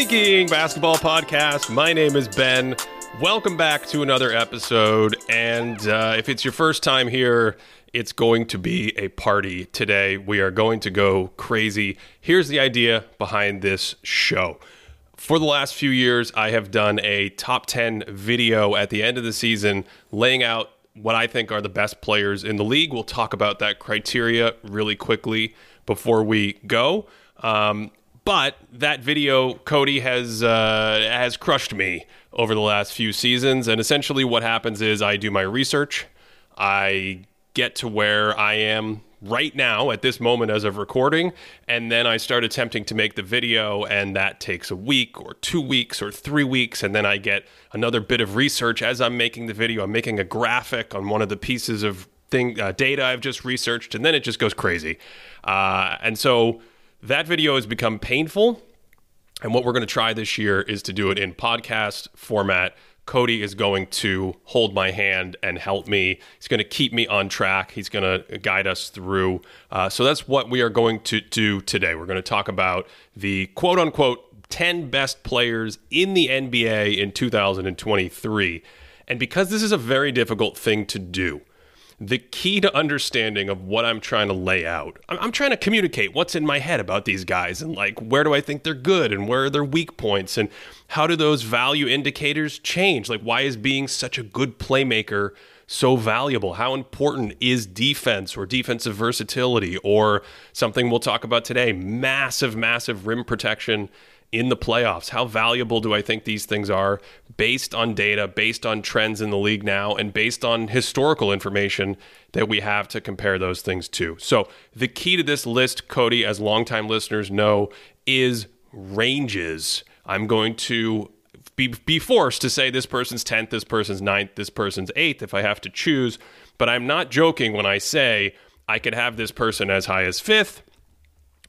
Thinking Basketball Podcast, my name is Ben. Welcome back to another episode. And uh, if it's your first time here, it's going to be a party today. We are going to go crazy. Here's the idea behind this show. For the last few years, I have done a top 10 video at the end of the season laying out what I think are the best players in the league. We'll talk about that criteria really quickly before we go. Um, but that video, Cody has uh, has crushed me over the last few seasons. And essentially, what happens is I do my research, I get to where I am right now at this moment as of recording. And then I start attempting to make the video. And that takes a week or 2 weeks or 3 weeks. And then I get another bit of research as I'm making the video. I'm making a graphic on one of the pieces of thing uh, data I've just researched. And then it just goes crazy. Uh, and so that video has become painful and what we're going to try this year is to do it in podcast format Cody is going to hold my hand and help me. He's going to keep me on track. He's going to guide us through. Uh, so that's what we are going to do today. We're going to talk about the quote unquote 10 best players in the NBA in 2023. And because this is a very difficult thing to do, the key to understanding of what I'm trying to lay out. I'm, trying to communicate what's in my head about these guys and like where do I think they're good and where are their weak points and how do those value indicators change? Like why is being such a good playmaker so valuable? How important is defense or defensive versatility or something we'll talk about today, massive massive rim protection in the playoffs. How valuable do I think these things are based on data, based on trends in the league now, and based on historical information that we have to compare those things to? So, the key to this list, Cody, as longtime listeners know, is ranges. I'm going to be, be forced to say this person's 10th, this person's 9th, this person's 8th if I have to choose. But I'm not joking when I say I could have this person as high as 5th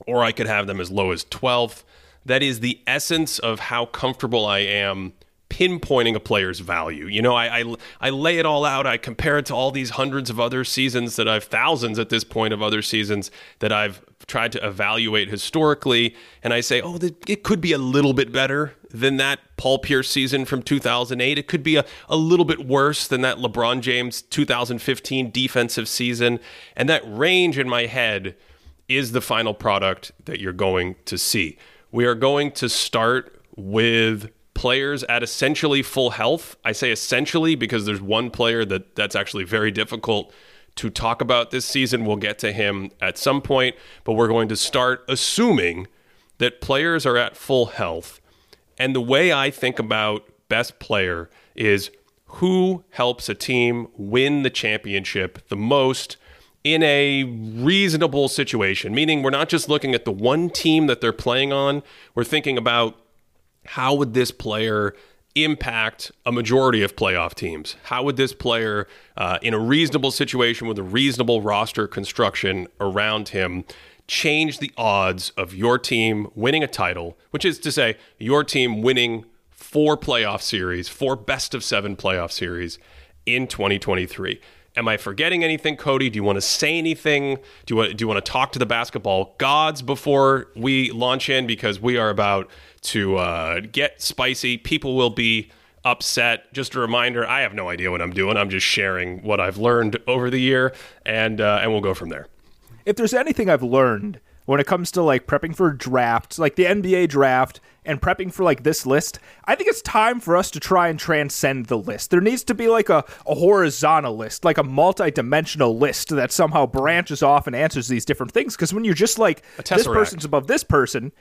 or I could have them as low as 12th that is the essence of how comfortable I am pinpointing a player's value. You know, I, I, I lay it all out. I compare it to all these hundreds of other seasons that I've thousands at this point of other seasons that I've tried to evaluate historically, and I say, oh, it could be a little bit better than that Paul Pierce season from 2008. It could be a, a little bit worse than that LeBron James 2015 defensive season, and that range in my head is the final product that you're going to see. We are going to start with players at essentially full health. I say essentially because there's one player that that's actually very difficult to talk about this season. We'll get to him at some point, but we're going to start assuming that players are at full health. And the way I think about best player is who helps a team win the championship the most in a reasonable situation, meaning we're not just looking at the one team that they're playing on, we're thinking about how would this player impact a majority of playoff teams? How would this player, uh, in a reasonable situation with a reasonable roster construction around him, change the odds of your team winning a title, which is to say, your team winning four playoff series, four best of seven playoff series in 2023? Am I forgetting anything, Cody? Do you want to say anything? Do you want, do you want to talk to the basketball gods before we launch in? Because we are about to uh, get spicy. People will be upset. Just a reminder: I have no idea what I'm doing. I'm just sharing what I've learned over the year, and uh, and we'll go from there. If there's anything I've learned when it comes to like prepping for drafts, like the NBA draft and prepping for like this list, I think it's time for us to try and transcend the list. There needs to be like a, a horizontal list, like a multi-dimensional list that somehow branches off and answers these different things. Because when you're just like this person's above this person,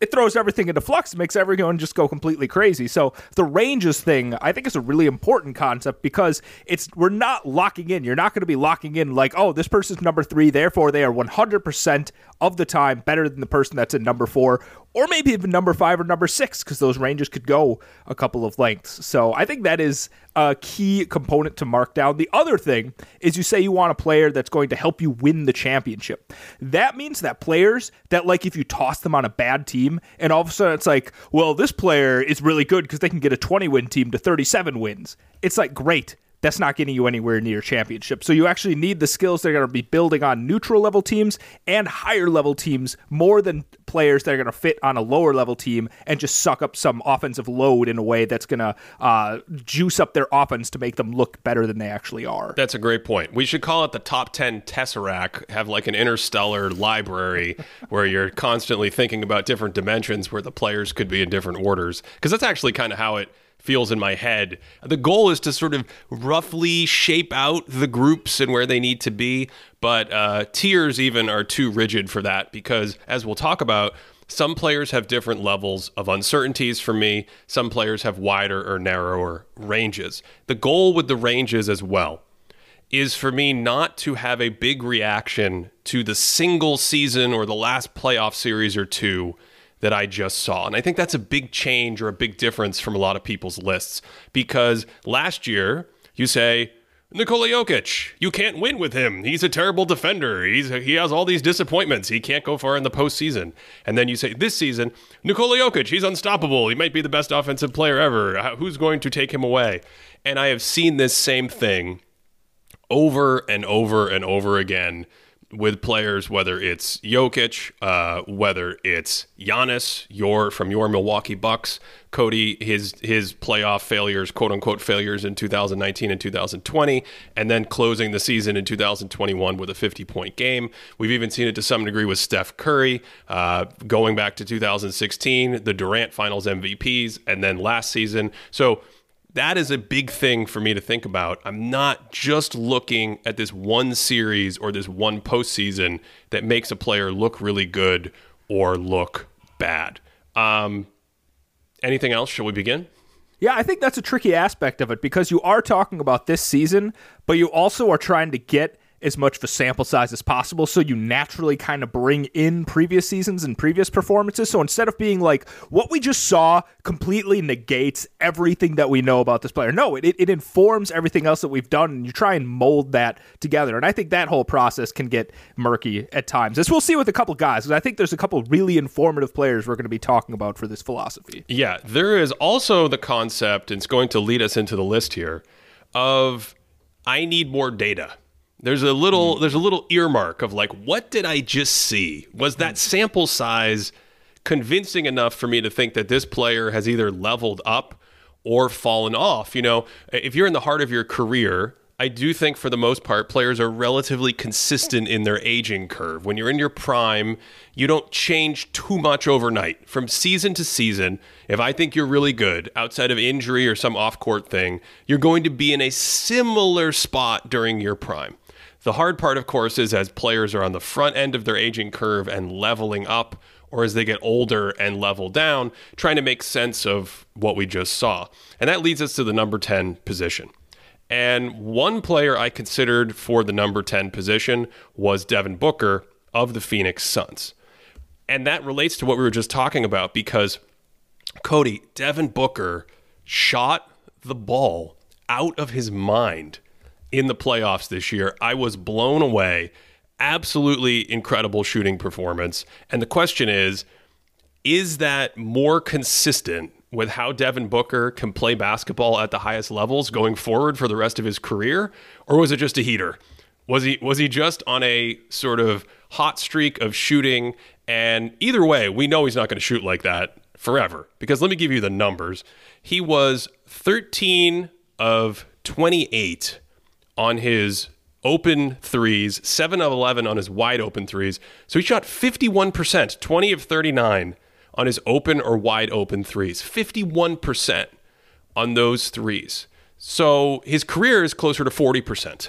it throws everything into flux, makes everyone just go completely crazy. So the ranges thing, I think, is a really important concept because it's we're not locking in. You're not going to be locking in like, oh, this person's number three, therefore they are 100% of the time better than the person that's in number four, or maybe even number five or number six, because those ranges could go a couple of lengths. So I think that is a key component to mark down. The other thing is you say you want a player that's going to help you win the championship. That means that players that, like, if you toss them on a bad team and all of a sudden it's like, well, this player is really good because they can get a 20 win team to 37 wins. It's like, great that's not getting you anywhere near championship. So you actually need the skills that are going to be building on neutral level teams and higher level teams more than players that are going to fit on a lower level team and just suck up some offensive load in a way that's going to uh, juice up their offense to make them look better than they actually are. That's a great point. We should call it the top 10 Tesseract, have like an interstellar library where you're constantly thinking about different dimensions where the players could be in different orders. Because that's actually kind of how it feels in my head. The goal is to sort of roughly shape out the groups and where they need to be, but uh, tiers even are too rigid for that because, as we'll talk about, some players have different levels of uncertainties for me. Some players have wider or narrower ranges. The goal with the ranges as well is for me not to have a big reaction to the single season or the last playoff series or two that I just saw. And I think that's a big change or a big difference from a lot of people's lists because last year you say, Nikola Jokic, you can't win with him. He's a terrible defender. He's he has all these disappointments. He can't go far in the postseason. And then you say this season, Nikola Jokic, he's unstoppable. He might be the best offensive player ever. Who's going to take him away? And I have seen this same thing over and over and over again with players, whether it's Jokic, uh, whether it's Giannis, your from your Milwaukee Bucks, Cody, his his playoff failures, quote unquote failures in 2019 and 2020, and then closing the season in 2021 with a 50 point game. We've even seen it to some degree with Steph Curry, uh, going back to 2016, the Durant Finals MVPs, and then last season. So that is a big thing for me to think about. I'm not just looking at this one series or this one postseason that makes a player look really good or look bad. Um, anything else? Shall we begin? Yeah, I think that's a tricky aspect of it because you are talking about this season, but you also are trying to get as much of a sample size as possible so you naturally kind of bring in previous seasons and previous performances. So instead of being like what we just saw completely negates everything that we know about this player. No it, it informs everything else that we've done and you try and mold that together. And i think that whole process can get murky at times as we'll see with a couple guys. Because i think there's a couple really informative players we're going to be talking about for this philosophy. Yeah there is also the concept and it's going to lead us into the list here of i need more data there's a little hmm. there's a little earmark of like what did I just see? Was that hmm. sample size convincing enough for me to think that this player has either leveled up or fallen off? You know, if you're in the heart of your career, I do think for the most part, players are relatively consistent in their aging curve. When you're in your prime, you don't change too much overnight. From season to season, if I think you're really good, outside of injury or some off court thing, you're going to be in a similar spot during your prime. The hard part, of course, is as players are on the front end of their aging curve and leveling up, or as they get older and level down, trying to make sense of what we just saw. And that leads us to the number 10 position. And one player I considered for the number 10 position was Devin Booker of the Phoenix Suns. And that relates to what we were just talking about because Cody, Devin Booker shot the ball out of his mind in the playoffs this year. I was blown away. Absolutely incredible shooting performance. And the question is is that more consistent with how Devin Booker can play basketball at the highest levels going forward for the rest of his career? Or was it just a heater? Was he was he just on a sort of hot streak of shooting? And either way, we know he's not going to shoot like that forever. Because let me give you the numbers. He was 13 of 28 on his open threes, 7 of 11 on his wide open threes. So he shot 51%, 20 of 39 on his open or wide open threes. 51% on those threes. So his career is closer to 40%.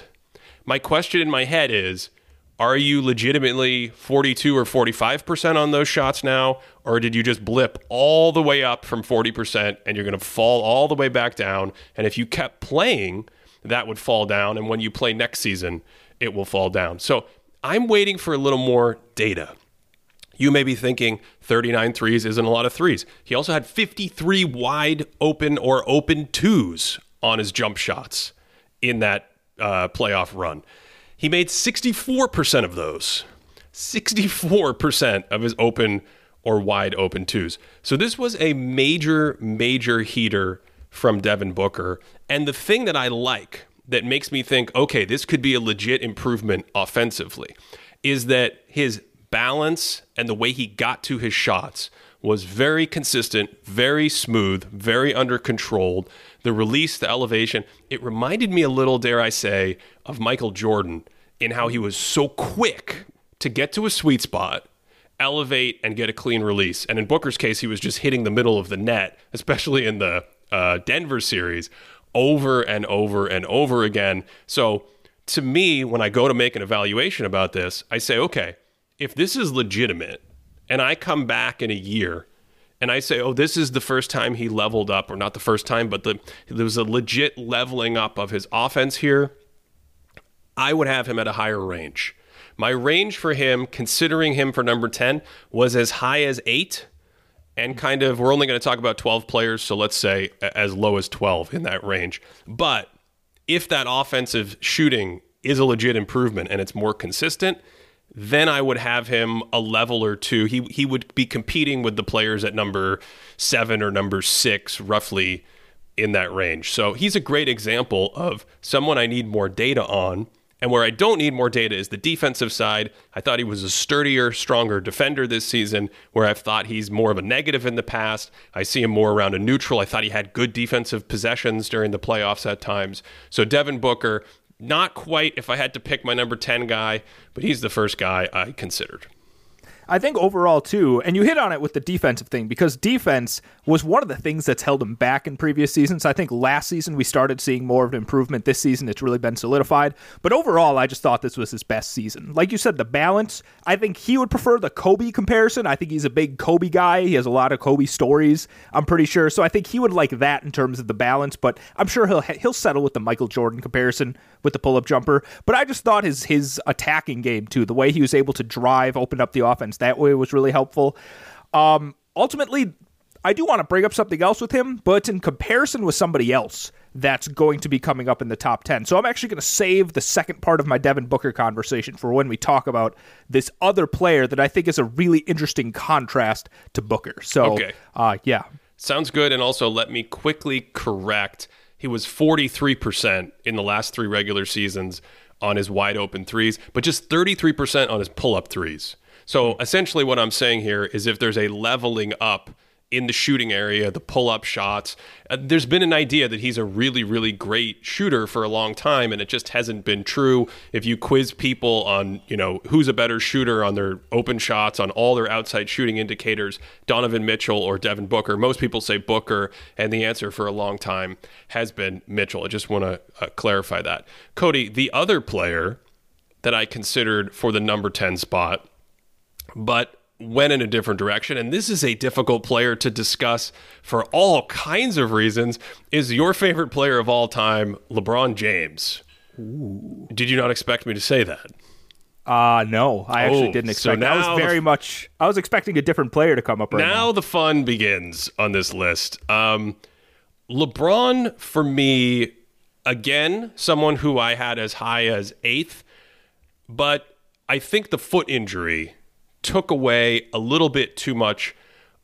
My question in my head is are you legitimately 42 or 45% on those shots now? Or did you just blip all the way up from 40% and you're going to fall all the way back down? And if you kept playing, that would fall down. And when you play next season, it will fall down. So I'm waiting for a little more data. You may be thinking 39 threes isn't a lot of threes. He also had 53 wide open or open twos on his jump shots in that uh, playoff run. He made 64% of those. 64% of his open or wide open twos. So this was a major, major heater from Devin Booker. And the thing that I like, that makes me think, okay, this could be a legit improvement offensively, is that his balance and the way he got to his shots was very consistent, very smooth, very under controlled. The release, the elevation, it reminded me a little, dare I say, of Michael Jordan in how he was so quick to get to a sweet spot, elevate, and get a clean release. And in Booker's case, he was just hitting the middle of the net, especially in the uh, Denver series, over and over and over again. So to me, when I go to make an evaluation about this, I say, okay, if this is legitimate and I come back in a year and I say, oh, this is the first time he leveled up, or not the first time, but the, there was a legit leveling up of his offense here, I would have him at a higher range. My range for him, considering him for number 10, was as high as eight. And kind of, we're only going to talk about 12 players, so let's say as low as 12 in that range. But if that offensive shooting is a legit improvement and it's more consistent, then I would have him a level or two. He he would be competing with the players at number seven or number six, roughly in that range. So he's a great example of someone I need more data on and where I don't need more data is the defensive side. I thought he was a sturdier, stronger defender this season, where I've thought he's more of a negative in the past. I see him more around a neutral. I thought he had good defensive possessions during the playoffs at times. So Devin Booker, not quite if I had to pick my number 10 guy, but he's the first guy I considered. I think overall too, and you hit on it with the defensive thing because defense was one of the things that's held him back in previous seasons. I think last season we started seeing more of an improvement. This season it's really been solidified. But overall, I just thought this was his best season. Like you said, the balance. I think he would prefer the Kobe comparison. I think he's a big Kobe guy. He has a lot of Kobe stories. I'm pretty sure. So I think he would like that in terms of the balance. But I'm sure he'll he'll settle with the Michael Jordan comparison with the pull up jumper. But I just thought his his attacking game too, the way he was able to drive, open up the offense that way was really helpful. Um, ultimately, I do want to bring up something else with him, but in comparison with somebody else that's going to be coming up in the top 10. So I'm actually going to save the second part of my Devin Booker conversation for when we talk about this other player that I think is a really interesting contrast to Booker. So, okay. uh, yeah. Sounds good. And also, let me quickly correct he was 43% in the last three regular seasons on his wide open threes, but just 33% on his pull up threes. So essentially, what I'm saying here is if there's a leveling up in the shooting area, the pull up shots. Uh, there's been an idea that he's a really, really great shooter for a long time, and it just hasn't been true. If you quiz people on, you know, who's a better shooter on their open shots, on all their outside shooting indicators, Donovan Mitchell or Devin Booker, most people say Booker, and the answer for a long time has been Mitchell. I just want to uh, clarify that. Cody, the other player that I considered for the number 10 spot but went in a different direction. And this is a difficult player to discuss for all kinds of reasons. Is your favorite player of all time LeBron James? Ooh. Did you not expect me to say that? Uh no, I actually oh, didn't expect. So I was very much. I was expecting a different player to come up. Right now, now. the fun begins on this list. Um, LeBron for me, again, someone who I had as high as eighth, but I think the foot injury took away a little bit too much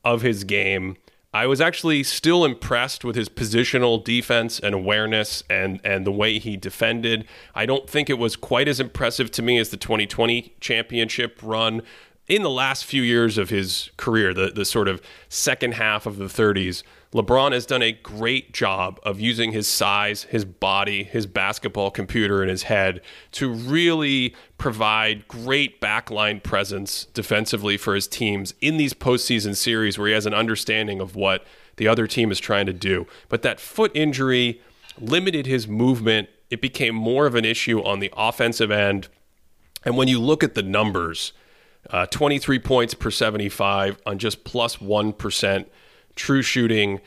of his game. I was actually still impressed with his positional defense and awareness and and the way he defended. I don't think it was quite as impressive to me as the 2020 championship run in the last few years of his career, the the sort of second half of the 30s. LeBron has done a great job of using his size, his body, his basketball computer in his head to really provide great backline presence defensively for his teams in these postseason series where he has an understanding of what the other team is trying to do. But that foot injury limited his movement. It became more of an issue on the offensive end. And when you look at the numbers, uh, 23 points per 75 on just plus 1 true shooting,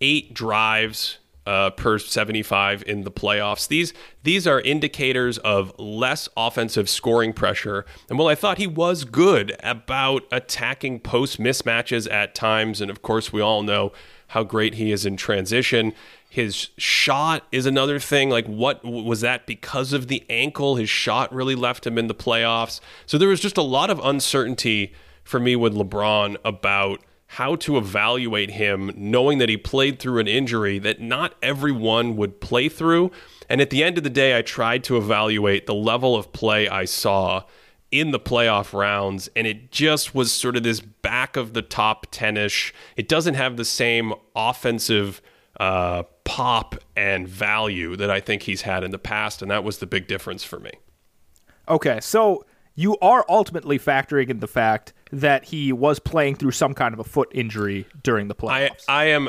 eight drives uh, per 75 in the playoffs. These these are indicators of less offensive scoring pressure. And while I thought he was good about attacking post mismatches at times, and of course we all know how great he is in transition. His shot is another thing. Like, what was that because of the ankle? His shot really left him in the playoffs. So there was just a lot of uncertainty for me with LeBron about how to evaluate him, knowing that he played through an injury that not everyone would play through. And at the end of the day, I tried to evaluate the level of play I saw in the playoff rounds, and it just was sort of this back of the top 10 ish. It doesn't have the same offensive uh, pop and value that I think he's had in the past, and that was the big difference for me. Okay, so you are ultimately factoring in the fact that he was playing through some kind of a foot injury during the playoffs. I, I am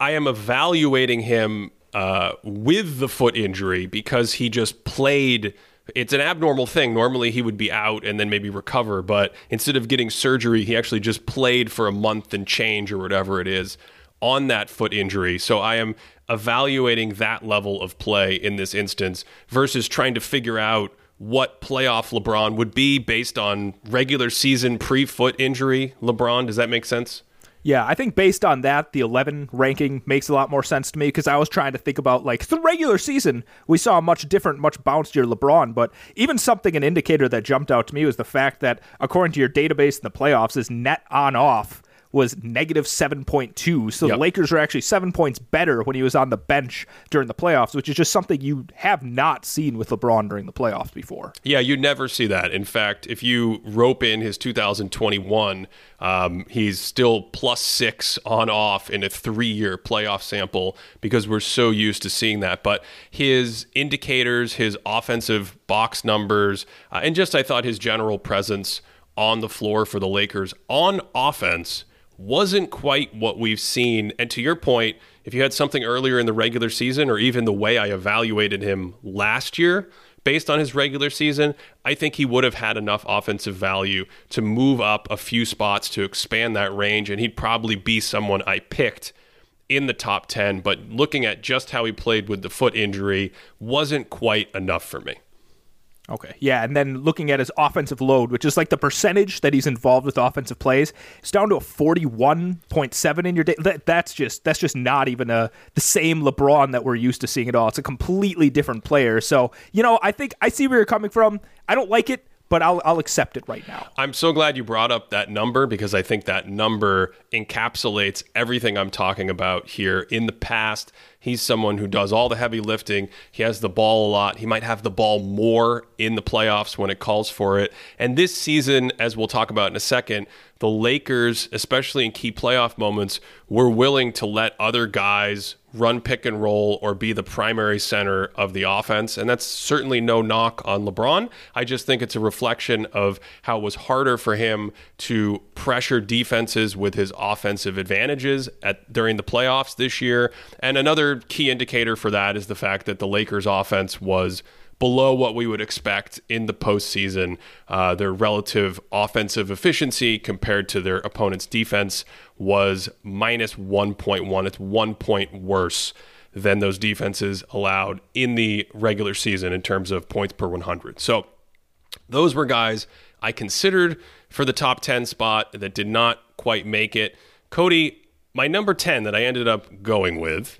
I am evaluating him uh, with the foot injury because he just played. It's an abnormal thing. Normally he would be out and then maybe recover, but instead of getting surgery, he actually just played for a month and change or whatever it is on that foot injury. So I am evaluating that level of play in this instance versus trying to figure out what playoff LeBron would be based on regular season pre foot injury LeBron. Does that make sense? Yeah, I think based on that, the 11 ranking makes a lot more sense to me because I was trying to think about like the regular season. We saw a much different, much bouncier LeBron, but even something, an indicator that jumped out to me was the fact that according to your database in the playoffs, is net on off was negative 7.2. So yep. the Lakers are actually seven points better when he was on the bench during the playoffs, which is just something you have not seen with LeBron during the playoffs before. Yeah, you never see that. In fact, if you rope in his 2021, um, he's still plus six on off in a three year playoff sample because we're so used to seeing that. But his indicators, his offensive box numbers, uh, and just I thought his general presence on the floor for the Lakers on offense wasn't quite what we've seen. And to your point, if you had something earlier in the regular season, or even the way I evaluated him last year, based on his regular season, I think he would have had enough offensive value to move up a few spots to expand that range, and he'd probably be someone I picked in the top 10. But looking at just how he played with the foot injury wasn't quite enough for me. Okay. Yeah, and then looking at his offensive load, which is like the percentage that he's involved with offensive plays, it's down to a 41.7 in your day. That, that's just that's just not even a the same LeBron that we're used to seeing at all. It's a completely different player. So, you know, I think I see where you're coming from. I don't like it but I'll, I'll accept it right now. I'm so glad you brought up that number because I think that number encapsulates everything I'm talking about here. In the past, he's someone who does all the heavy lifting. He has the ball a lot. He might have the ball more in the playoffs when it calls for it. And this season, as we'll talk about in a second, the Lakers, especially in key playoff moments, were willing to let other guys run pick and roll or be the primary center of the offense. And that's certainly no knock on LeBron. I just think it's a reflection of how it was harder for him to pressure defenses with his offensive advantages at during the playoffs this year. And another key indicator for that is the fact that the Lakers offense was below what we would expect in the postseason. Uh, their relative offensive efficiency compared to their opponent's defense was minus 1.1. It's one point worse than those defenses allowed in the regular season in terms of points per 100. So those were guys I considered for the top 10 spot that did not quite make it. Cody, my number 10 that I ended up going with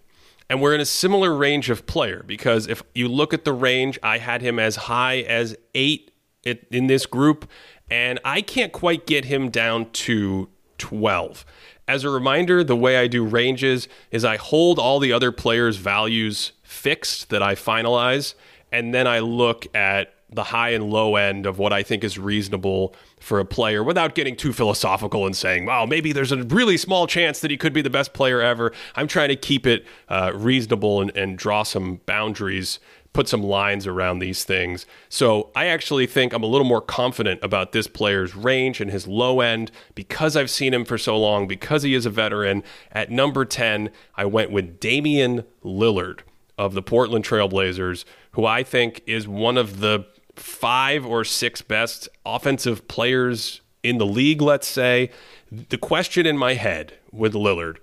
and we're in a similar range of player because if you look at the range, I had him as high as eight in this group, and I can't quite get him down to 12. As a reminder, the way I do ranges is I hold all the other players' values fixed that I finalize, and then I look at the high and low end of what I think is reasonable for a player without getting too philosophical and saying, wow, maybe there's a really small chance that he could be the best player ever. I'm trying to keep it uh, reasonable and, and draw some boundaries, put some lines around these things. So I actually think I'm a little more confident about this player's range and his low end because I've seen him for so long, because he is a veteran. At number 10, I went with Damian Lillard of the Portland Trailblazers, who I think is one of the five or six best offensive players in the league, let's say. The question in my head with Lillard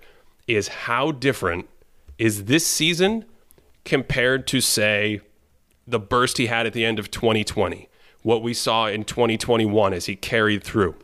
is how different is this season compared to, say, the burst he had at the end of 2020, what we saw in 2021 as he carried through.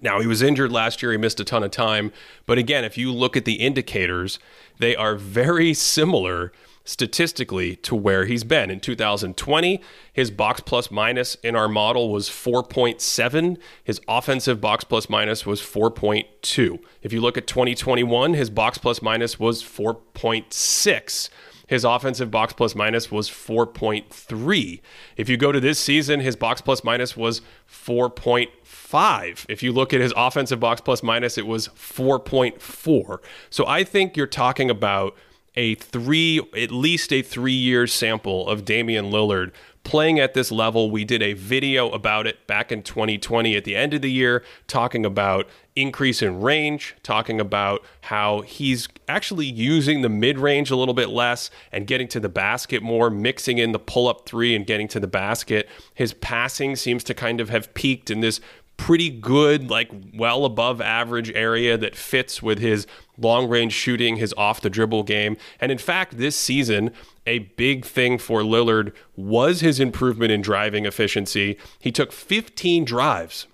Now, he was injured last year. He missed a ton of time. But again, if you look at the indicators, they are very similar statistically to where he's been. In 2020, his box plus minus in our model was 4.7. His offensive box plus minus was 4.2. If you look at 2021, his box plus minus was 4.6. His offensive box plus minus was 4.3. If you go to this season, his box plus minus was 4.5. If you look at his offensive box plus minus, it was 4.4. So I think you're talking about a three, at least a three year sample of Damian Lillard playing at this level. We did a video about it back in 2020 at the end of the year, talking about increase in range, talking about how he's actually using the mid range a little bit less and getting to the basket more, mixing in the pull up three and getting to the basket. His passing seems to kind of have peaked in this pretty good, like well above average area that fits with his long range shooting, his off the dribble game. And in fact, this season, a big thing for Lillard was his improvement in driving efficiency. He took 15 drives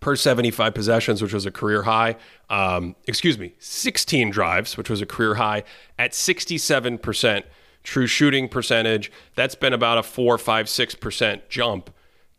per 75 possessions, which was a career high. Um, excuse me, 16 drives, which was a career high at 67% true shooting percentage. That's been about a four, five, six percent jump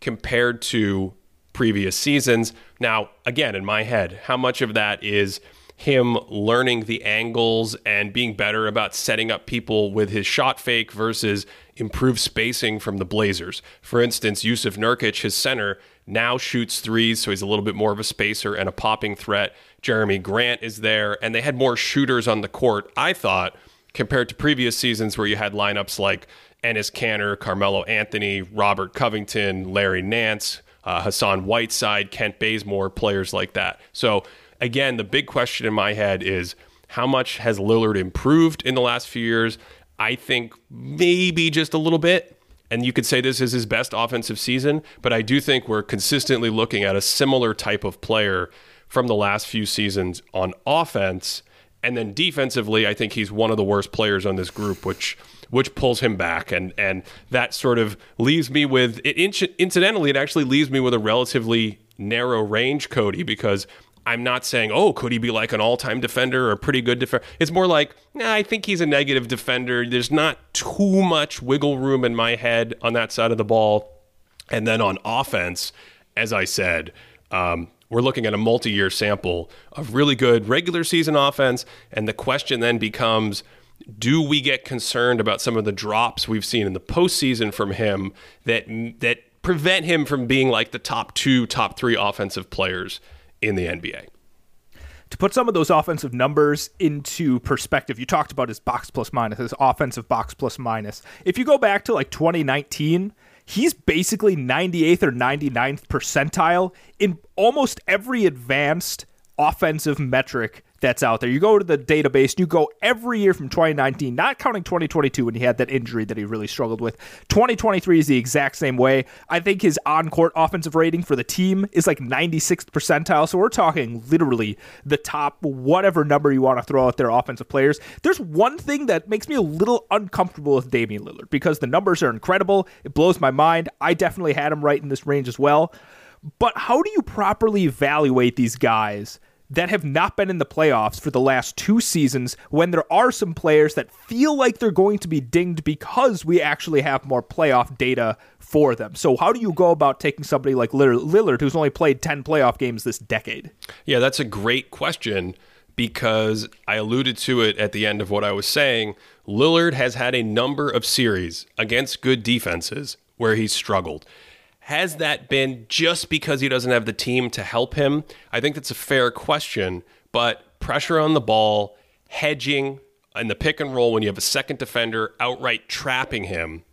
compared to previous seasons. Now, again, in my head, how much of that is him learning the angles and being better about setting up people with his shot fake versus improved spacing from the Blazers. For instance, Jusuf Nurkic, his center, now shoots threes, so he's a little bit more of a spacer and a popping threat. Jerami Grant is there, and they had more shooters on the court, I thought, compared to previous seasons where you had lineups like Enes Kanter, Carmelo Anthony, Robert Covington, Larry Nance, uh, Hassan Whiteside, Kent Bazemore, players like that. So, again, the big question in my head is how much has Lillard improved in the last few years? I think maybe just a little bit. And you could say this is his best offensive season, but I do think we're consistently looking at a similar type of player from the last few seasons on offense. And then defensively, I think he's one of the worst players on this group, which which pulls him back, and and that sort of leaves me with. It, incidentally, it actually leaves me with a relatively narrow range, Cody, because I'm not saying, oh, could he be like an all time defender or a pretty good defender? It's more like, nah, I think he's a negative defender. There's not too much wiggle room in my head on that side of the ball. And then on offense, as I said, um, we're looking at a multi year sample of really good regular season offense. And the question then becomes, do we get concerned about some of the drops we've seen in the postseason from him that that prevent him from being like the top two, top three offensive players in the NBA? To put some of those offensive numbers into perspective, you talked about his box plus minus, his offensive box plus minus. If you go back to like 2019, he's basically 98th or 99th percentile in almost every advanced offensive metric that's out there. You go to the database, you go every year from 2019, not counting 2022 when he had that injury that he really struggled with. 2023 is the exact same way. I think his on court offensive rating for the team is like 96th percentile. So we're talking literally the top, whatever number you want to throw out there, offensive players. There's one thing that makes me a little uncomfortable with Damian Lillard because the numbers are incredible. It blows my mind. I definitely had him right in this range as well. But how do you properly evaluate these guys? That have not been in the playoffs for the last two seasons when there are some players that feel like they're going to be dinged because we actually have more playoff data for them. So, how do you go about taking somebody like Lillard, who's only played 10 playoff games this decade? Yeah, that's a great question because I alluded to it at the end of what I was saying. Lillard has had a number of series against good defenses where he's struggled. Has that been just because he doesn't have the team to help him? I think that's a fair question, but pressure on the ball, hedging, and the pick and roll when you have a second defender outright trapping him,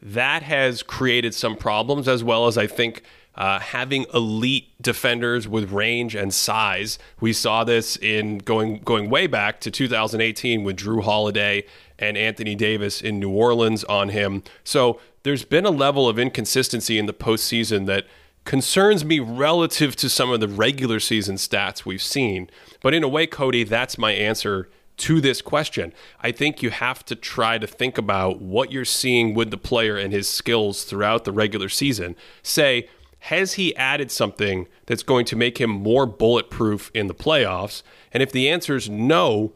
that has created some problems, as well as I think uh, having elite defenders with range and size. We saw this in going going way back to 2018 with Jrue Holiday and Anthony Davis in New Orleans on him. So there's been a level of inconsistency in the postseason that concerns me relative to some of the regular season stats we've seen. But in a way, Cody, that's my answer to this question. I think you have to try to think about what you're seeing with the player and his skills throughout the regular season. Say, has he added something that's going to make him more bulletproof in the playoffs? And if the answer is no,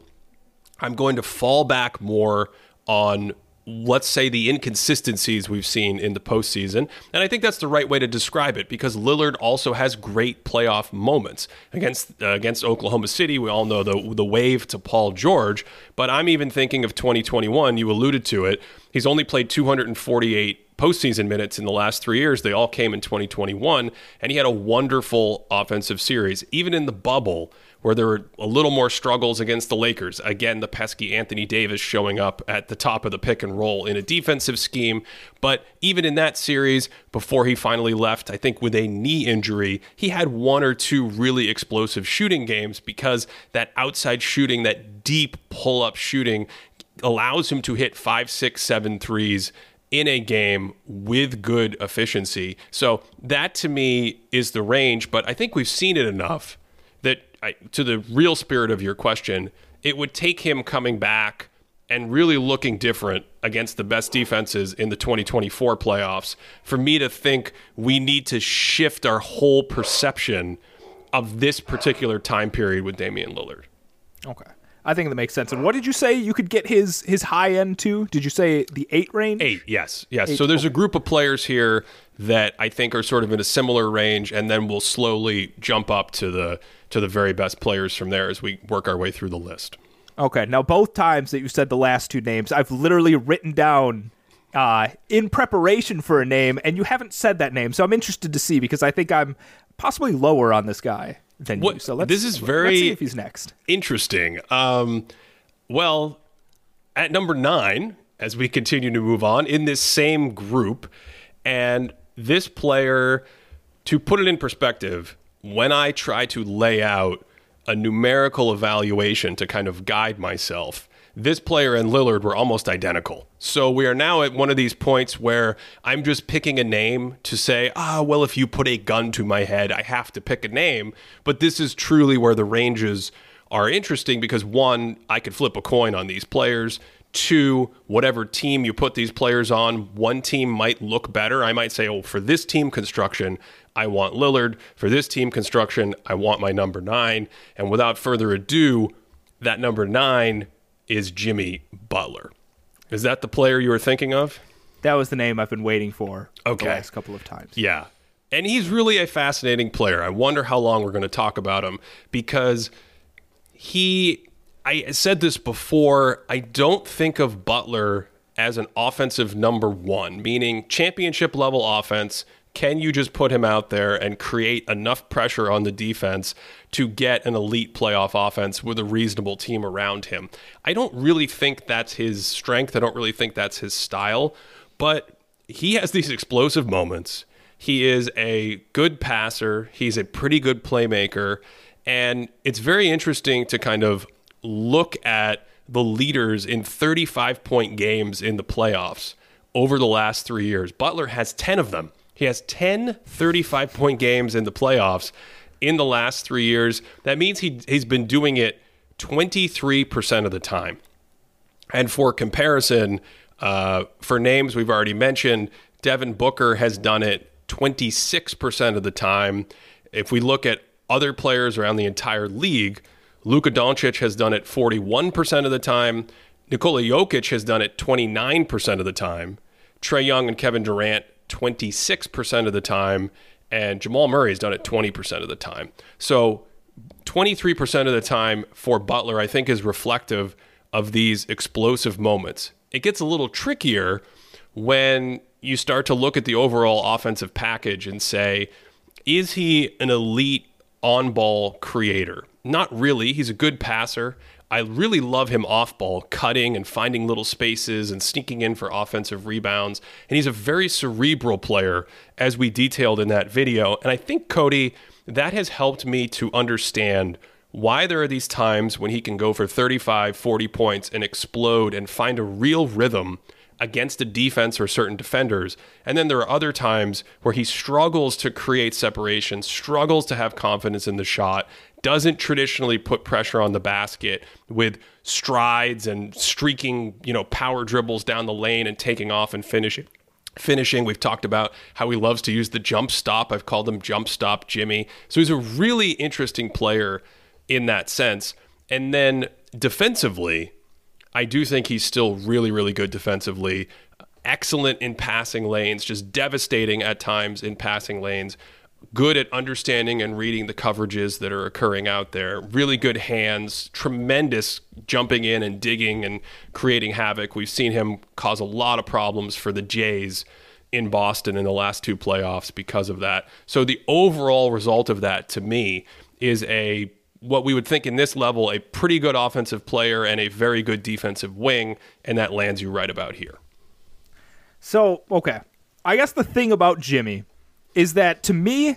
I'm going to fall back more on let's say the inconsistencies we've seen in the postseason. And I think that's the right way to describe it because Lillard also has great playoff moments against uh, against Oklahoma City. We all know the the wave to Paul George, but I'm even thinking of 2021. You alluded to it. He's only played 248 postseason minutes in the last three years. They all came in 2021, and he had a wonderful offensive series, even in the bubble where there were a little more struggles against the Lakers. Again, the pesky Anthony Davis showing up at the top of the pick and roll in a defensive scheme. But even in that series, before he finally left, I think with a knee injury, he had one or two really explosive shooting games because that outside shooting, that deep pull up shooting, allows him to hit five, six, seven threes in a game with good efficiency. So that to me is the range, but I think we've seen it enough that I, to the real spirit of your question, it would take him coming back and really looking different against the best defenses in the 2024 playoffs for me to think we need to shift our whole perception of this particular time period with Damian Lillard. Okay. I think that makes sense. And what did you say you could get his his high end to? Did you say the eight range? Eight, yes, yes. Eight. So there's a group of players here that I think are sort of in a similar range, and then we'll slowly jump up to the to the very best players from there as we work our way through the list. Okay. Now, both times that you said the last two names, I've literally written down uh, in preparation for a name, and you haven't said that name. So I'm interested to see because I think I'm possibly lower on this guy than what, you. So let's, this is very let's see if he's next. Interesting. Um, well, at number nine, as we continue to move on in this same group, and this player, to put it in perspective, when I try to lay out a numerical evaluation to kind of guide myself, this player and Lillard were almost identical. So we are now at one of these points where I'm just picking a name to say, ah, well, if you put a gun to my head, I have to pick a name. But this is truly where the ranges are interesting because one, I could flip a coin on these players. Two, whatever team you put these players on, one team might look better. I might say, oh, for this team construction, I want Lillard. For this team construction, I want my number nine. And without further ado, that number nine is Jimmy Butler. Is that the player you were thinking of? That was the name I've been waiting for okay. the last couple of times. Yeah. And he's really a fascinating player. I wonder how long we're going to talk about him because he, I said this before, I don't think of Butler as an offensive number one, meaning championship level offense can you just put him out there and create enough pressure on the defense to get an elite playoff offense with a reasonable team around him? I don't really think that's his strength. I don't really think that's his style, but he has these explosive moments. He is a good passer, he's a pretty good playmaker, and it's very interesting to kind of look at the leaders in 35 point games in the playoffs over the last three years. Butler has 10 of them. He has 10 35 point games in the playoffs in the last three years. That means he, he's been doing it 23% of the time. And for comparison, uh, for names we've already mentioned, Devin Booker has done it 26% of the time. If we look at other players around the entire league, Luka Doncic has done it 41% of the time. Nikola Jokic has done it 29% of the time. Trae Young and Kevin Durant 26% of the time, and Jamal Murray has done it 20% of the time. So 23% of the time for Butler, I think, is reflective of these explosive moments. It gets a little trickier when you start to look at the overall offensive package and say, is he an elite on ball creator? Not really. He's a good passer. I really love him off ball, cutting and finding little spaces and sneaking in for offensive rebounds. And he's a very cerebral player, as we detailed in that video. And I think, Cody, that has helped me to understand why there are these times when he can go for 35, 40 points and explode and find a real rhythm against a defense or certain defenders. And then there are other times where he struggles to create separation, struggles to have confidence in the shot, doesn't traditionally put pressure on the basket with strides and streaking, you know, power dribbles down the lane and taking off and finishing. Finishing, we've talked about how he loves to use the jump stop. I've called him jump stop Jimmy. So he's a really interesting player in that sense. And then defensively, I do think he's still really, really good defensively. Excellent in passing lanes, just devastating at times in passing lanes. Good at understanding and reading the coverages that are occurring out there. Really good hands, tremendous jumping in and digging and creating havoc. We've seen him cause a lot of problems for the Jays in Boston in the last two playoffs because of that. So the overall result of that to me is a what we would think in this level a pretty good offensive player and a very good defensive wing and that lands you right about here. So, okay. I guess the thing about Jimmy is that to me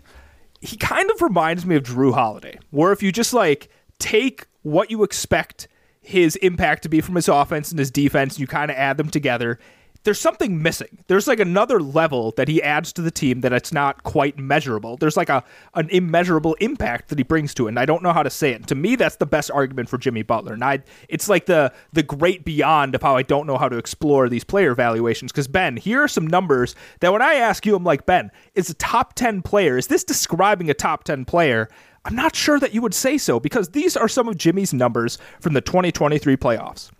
he kind of reminds me of Jrue Holiday, where if you just like take what you expect his impact to be from his offense and his defense, you kind of add them together there's something missing. There's like another level that he adds to the team that it's not quite measurable. There's like a an immeasurable impact that he brings to it, and I don't know how to say it. To me, that's the best argument for Jimmy Butler, and I it's like the the great beyond of how I don't know how to explore these player valuations. Because Ben, here are some numbers that when I ask you, I'm like Ben, is a top ten player? Is this describing a top ten player? I'm not sure that you would say so because these are some of Jimmy's numbers from the 2023 playoffs.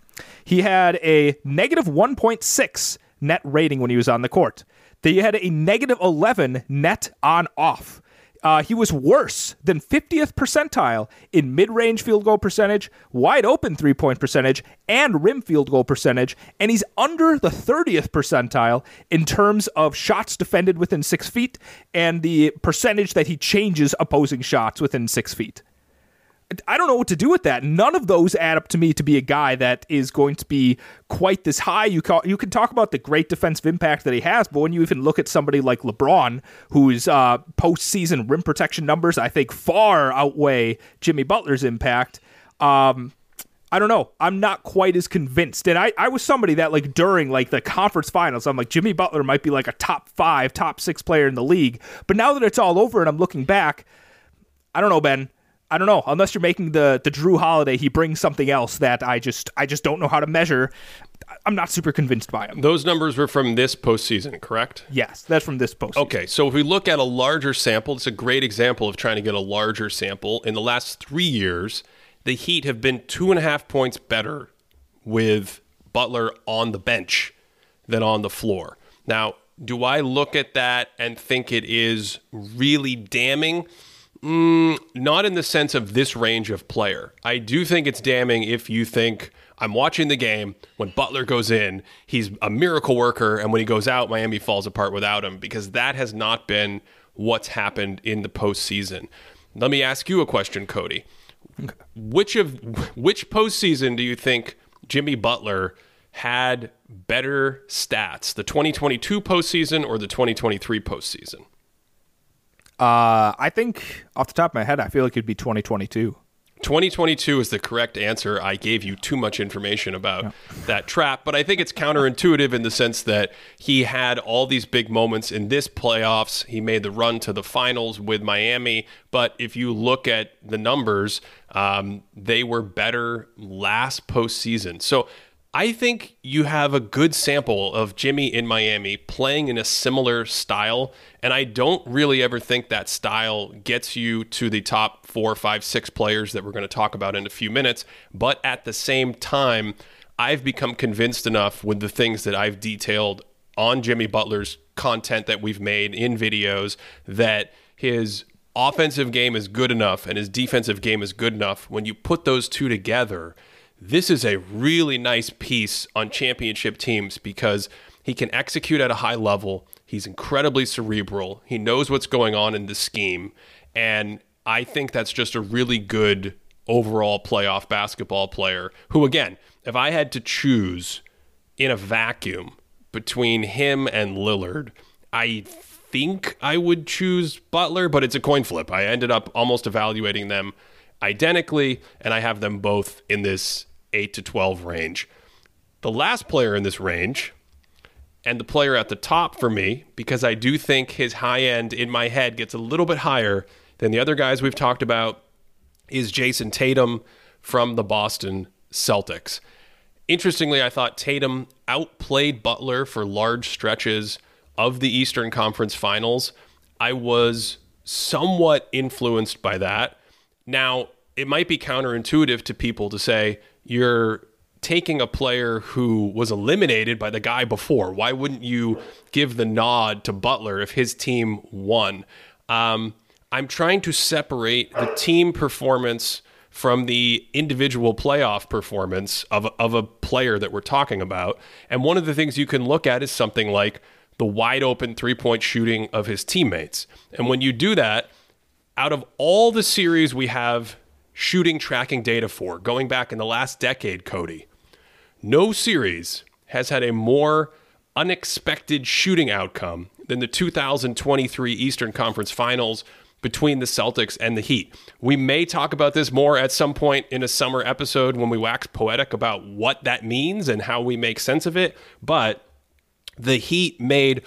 He had a negative 1.6 net rating when he was on the court. He had a negative 11 net on off. Uh, he was worse than 50th percentile in mid range field goal percentage, wide open three point percentage, and rim field goal percentage. And he's under the 30th percentile in terms of shots defended within six feet and the percentage that he changes opposing shots within six feet. I don't know what to do with that. None of those add up to me to be a guy that is going to be quite this high. You call, you can talk about the great defensive impact that he has, but when you even look at somebody like LeBron, whose uh, postseason rim protection numbers I think far outweigh Jimmy Butler's impact. Um, I don't know. I'm not quite as convinced. And I, I was somebody that like during like the conference finals, I'm like Jimmy Butler might be like a top five, top six player in the league. But now that it's all over and I'm looking back, I don't know, Ben. I don't know. Unless you're making the the Jrue Holiday, he brings something else that I just I just don't know how to measure. I'm not super convinced by him. Those numbers were from this postseason, correct? Yes, that's from this postseason. Okay, so if we look at a larger sample, it's a great example of trying to get a larger sample. In the last three years, the Heat have been two and a half points better with Butler on the bench than on the floor. Now, do I look at that and think it is really damning? Mm, not in the sense of this range of player. I do think it's damning if you think I'm watching the game when Butler goes in, he's a miracle worker, and when he goes out, Miami falls apart without him because that has not been what's happened in the postseason. Let me ask you a question, Cody. Which of which postseason do you think Jimmy Butler had better stats, the 2022 postseason or the 2023 postseason? Uh, I think off the top of my head, I feel like it'd be 2022. 2022 is the correct answer. I gave you too much information about yeah. that trap, but I think it's counterintuitive in the sense that he had all these big moments in this playoffs. He made the run to the finals with Miami, but if you look at the numbers, um, they were better last postseason. So I think you have a good sample of Jimmy in Miami playing in a similar style. And I don't really ever think that style gets you to the top four, five, six players that we're going to talk about in a few minutes. But at the same time, I've become convinced enough with the things that I've detailed on Jimmy Butler's content that we've made in videos that his offensive game is good enough and his defensive game is good enough. When you put those two together, this is a really nice piece on championship teams because he can execute at a high level. He's incredibly cerebral. He knows what's going on in the scheme. And I think that's just a really good overall playoff basketball player who, again, if I had to choose in a vacuum between him and Lillard, I think I would choose Butler, but it's a coin flip. I ended up almost evaluating them identically, and I have them both in this 8 to 12 range. The last player in this range, and the player at the top for me, because I do think his high end in my head gets a little bit higher than the other guys we've talked about, is Jayson Tatum from the Boston Celtics. Interestingly, I thought Tatum outplayed Butler for large stretches of the Eastern Conference Finals. I was somewhat influenced by that. Now, it might be counterintuitive to people to say, you're taking a player who was eliminated by the guy before. Why wouldn't you give the nod to Butler if his team won? Um, I'm trying to separate the team performance from the individual playoff performance of, of a player that we're talking about. And one of the things you can look at is something like the wide open three point shooting of his teammates. And when you do that, out of all the series we have shooting tracking data for, going back in the last decade, Cody, no series has had a more unexpected shooting outcome than the 2023 Eastern Conference Finals between the Celtics and the Heat. We may talk about this more at some point in a summer episode when we wax poetic about what that means and how we make sense of it, but the Heat made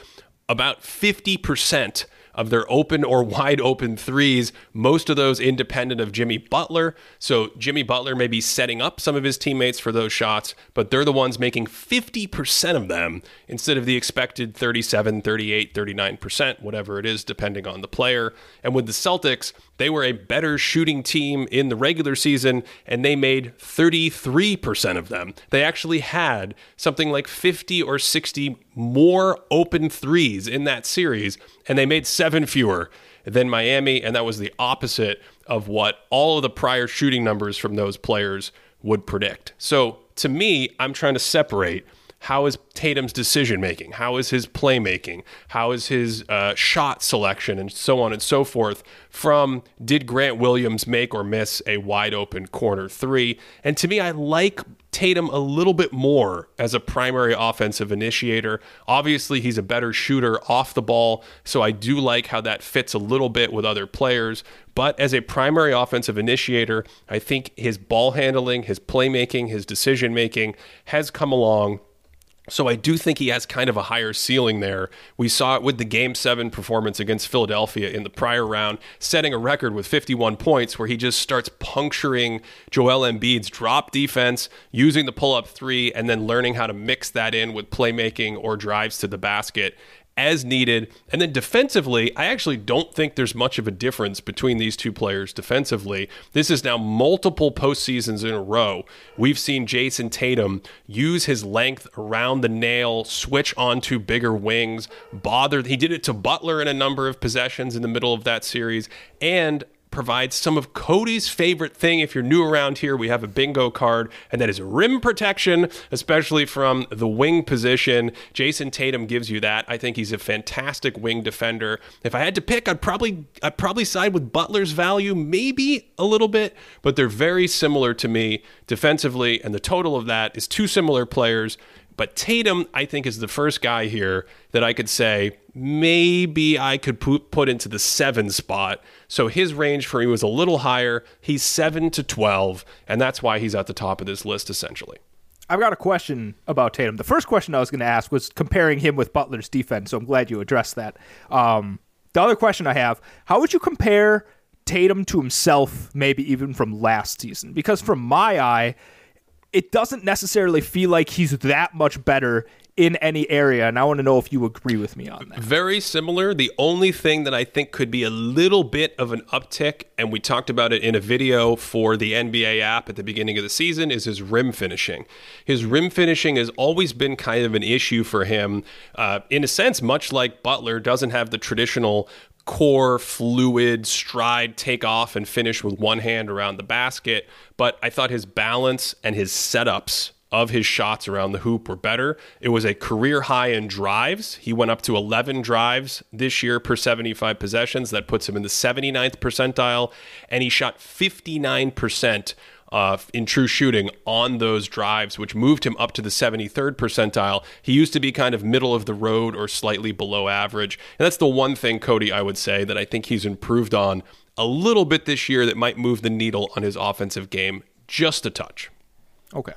about 50% of their open or wide open threes, most of those independent of Jimmy Butler. So Jimmy Butler may be setting up some of his teammates for those shots, but they're the ones making 50% of them instead of the expected 37, 38, 39%, whatever it is, depending on the player. And with the Celtics, they were a better shooting team in the regular season, and they made 33% of them. They actually had something like 50 or 60 more open threes in that series, and they made seven fewer than Miami, and that was the opposite of what all of the prior shooting numbers from those players would predict. So to me, I'm trying to separate how is Tatum's decision making? How is his playmaking? How is his uh, shot selection and so on and so forth from did Grant Williams make or miss a wide open corner three? And to me, I like Tatum a little bit more as a primary offensive initiator. Obviously, he's a better shooter off the ball, so I do like how that fits a little bit with other players. But as a primary offensive initiator, I think his ball handling, his playmaking, his decision making has come along so I do think he has kind of a higher ceiling there. We saw it with the game 7 performance against Philadelphia in the prior round, setting a record with 51 points where he just starts puncturing Joel Embiid's drop defense, using the pull-up 3 and then learning how to mix that in with playmaking or drives to the basket as needed. And then defensively, I actually don't think there's much of a difference between these two players defensively. This is now multiple postseasons in a row. We've seen Jayson Tatum use his length around the nail, switch onto bigger wings, bother. He did it to Butler in a number of possessions in the middle of that series. And provides some of Cody's favorite thing. If you're new around here, we have a bingo card, and that is rim protection, especially from the wing position. Jayson Tatum gives you that. I think he's a fantastic wing defender. If I had to pick, I'd probably I'd probably side with Butler's value, maybe a little bit, but they're very similar to me defensively, and the total of that is two similar players. But Tatum, I think, is the first guy here that I could say maybe I could put, put into the seven spot. So his range for me was a little higher. He's seven to 12, and that's why he's at the top of this list, essentially. I've got a question about Tatum. The first question I was going to ask was comparing him with Butler's defense, so I'm glad you addressed that. Um, the other question I have how would you compare Tatum to himself, maybe even from last season? Because from my eye, it doesn't necessarily feel like he's that much better in any area. And I want to know if you agree with me on that. Very similar. The only thing that I think could be a little bit of an uptick, and we talked about it in a video for the NBA app at the beginning of the season, is his rim finishing. His rim finishing has always been kind of an issue for him. Uh, in a sense, much like Butler doesn't have the traditional core fluid stride take off and finish with one hand around the basket but i thought his balance and his setups of his shots around the hoop were better. It was a career high in drives. He went up to 11 drives this year per 75 possessions. That puts him in the 79th percentile. And he shot 59% uh, in true shooting on those drives, which moved him up to the 73rd percentile. He used to be kind of middle of the road or slightly below average. And that's the one thing, Cody, I would say that I think he's improved on a little bit this year that might move the needle on his offensive game just a touch. Okay.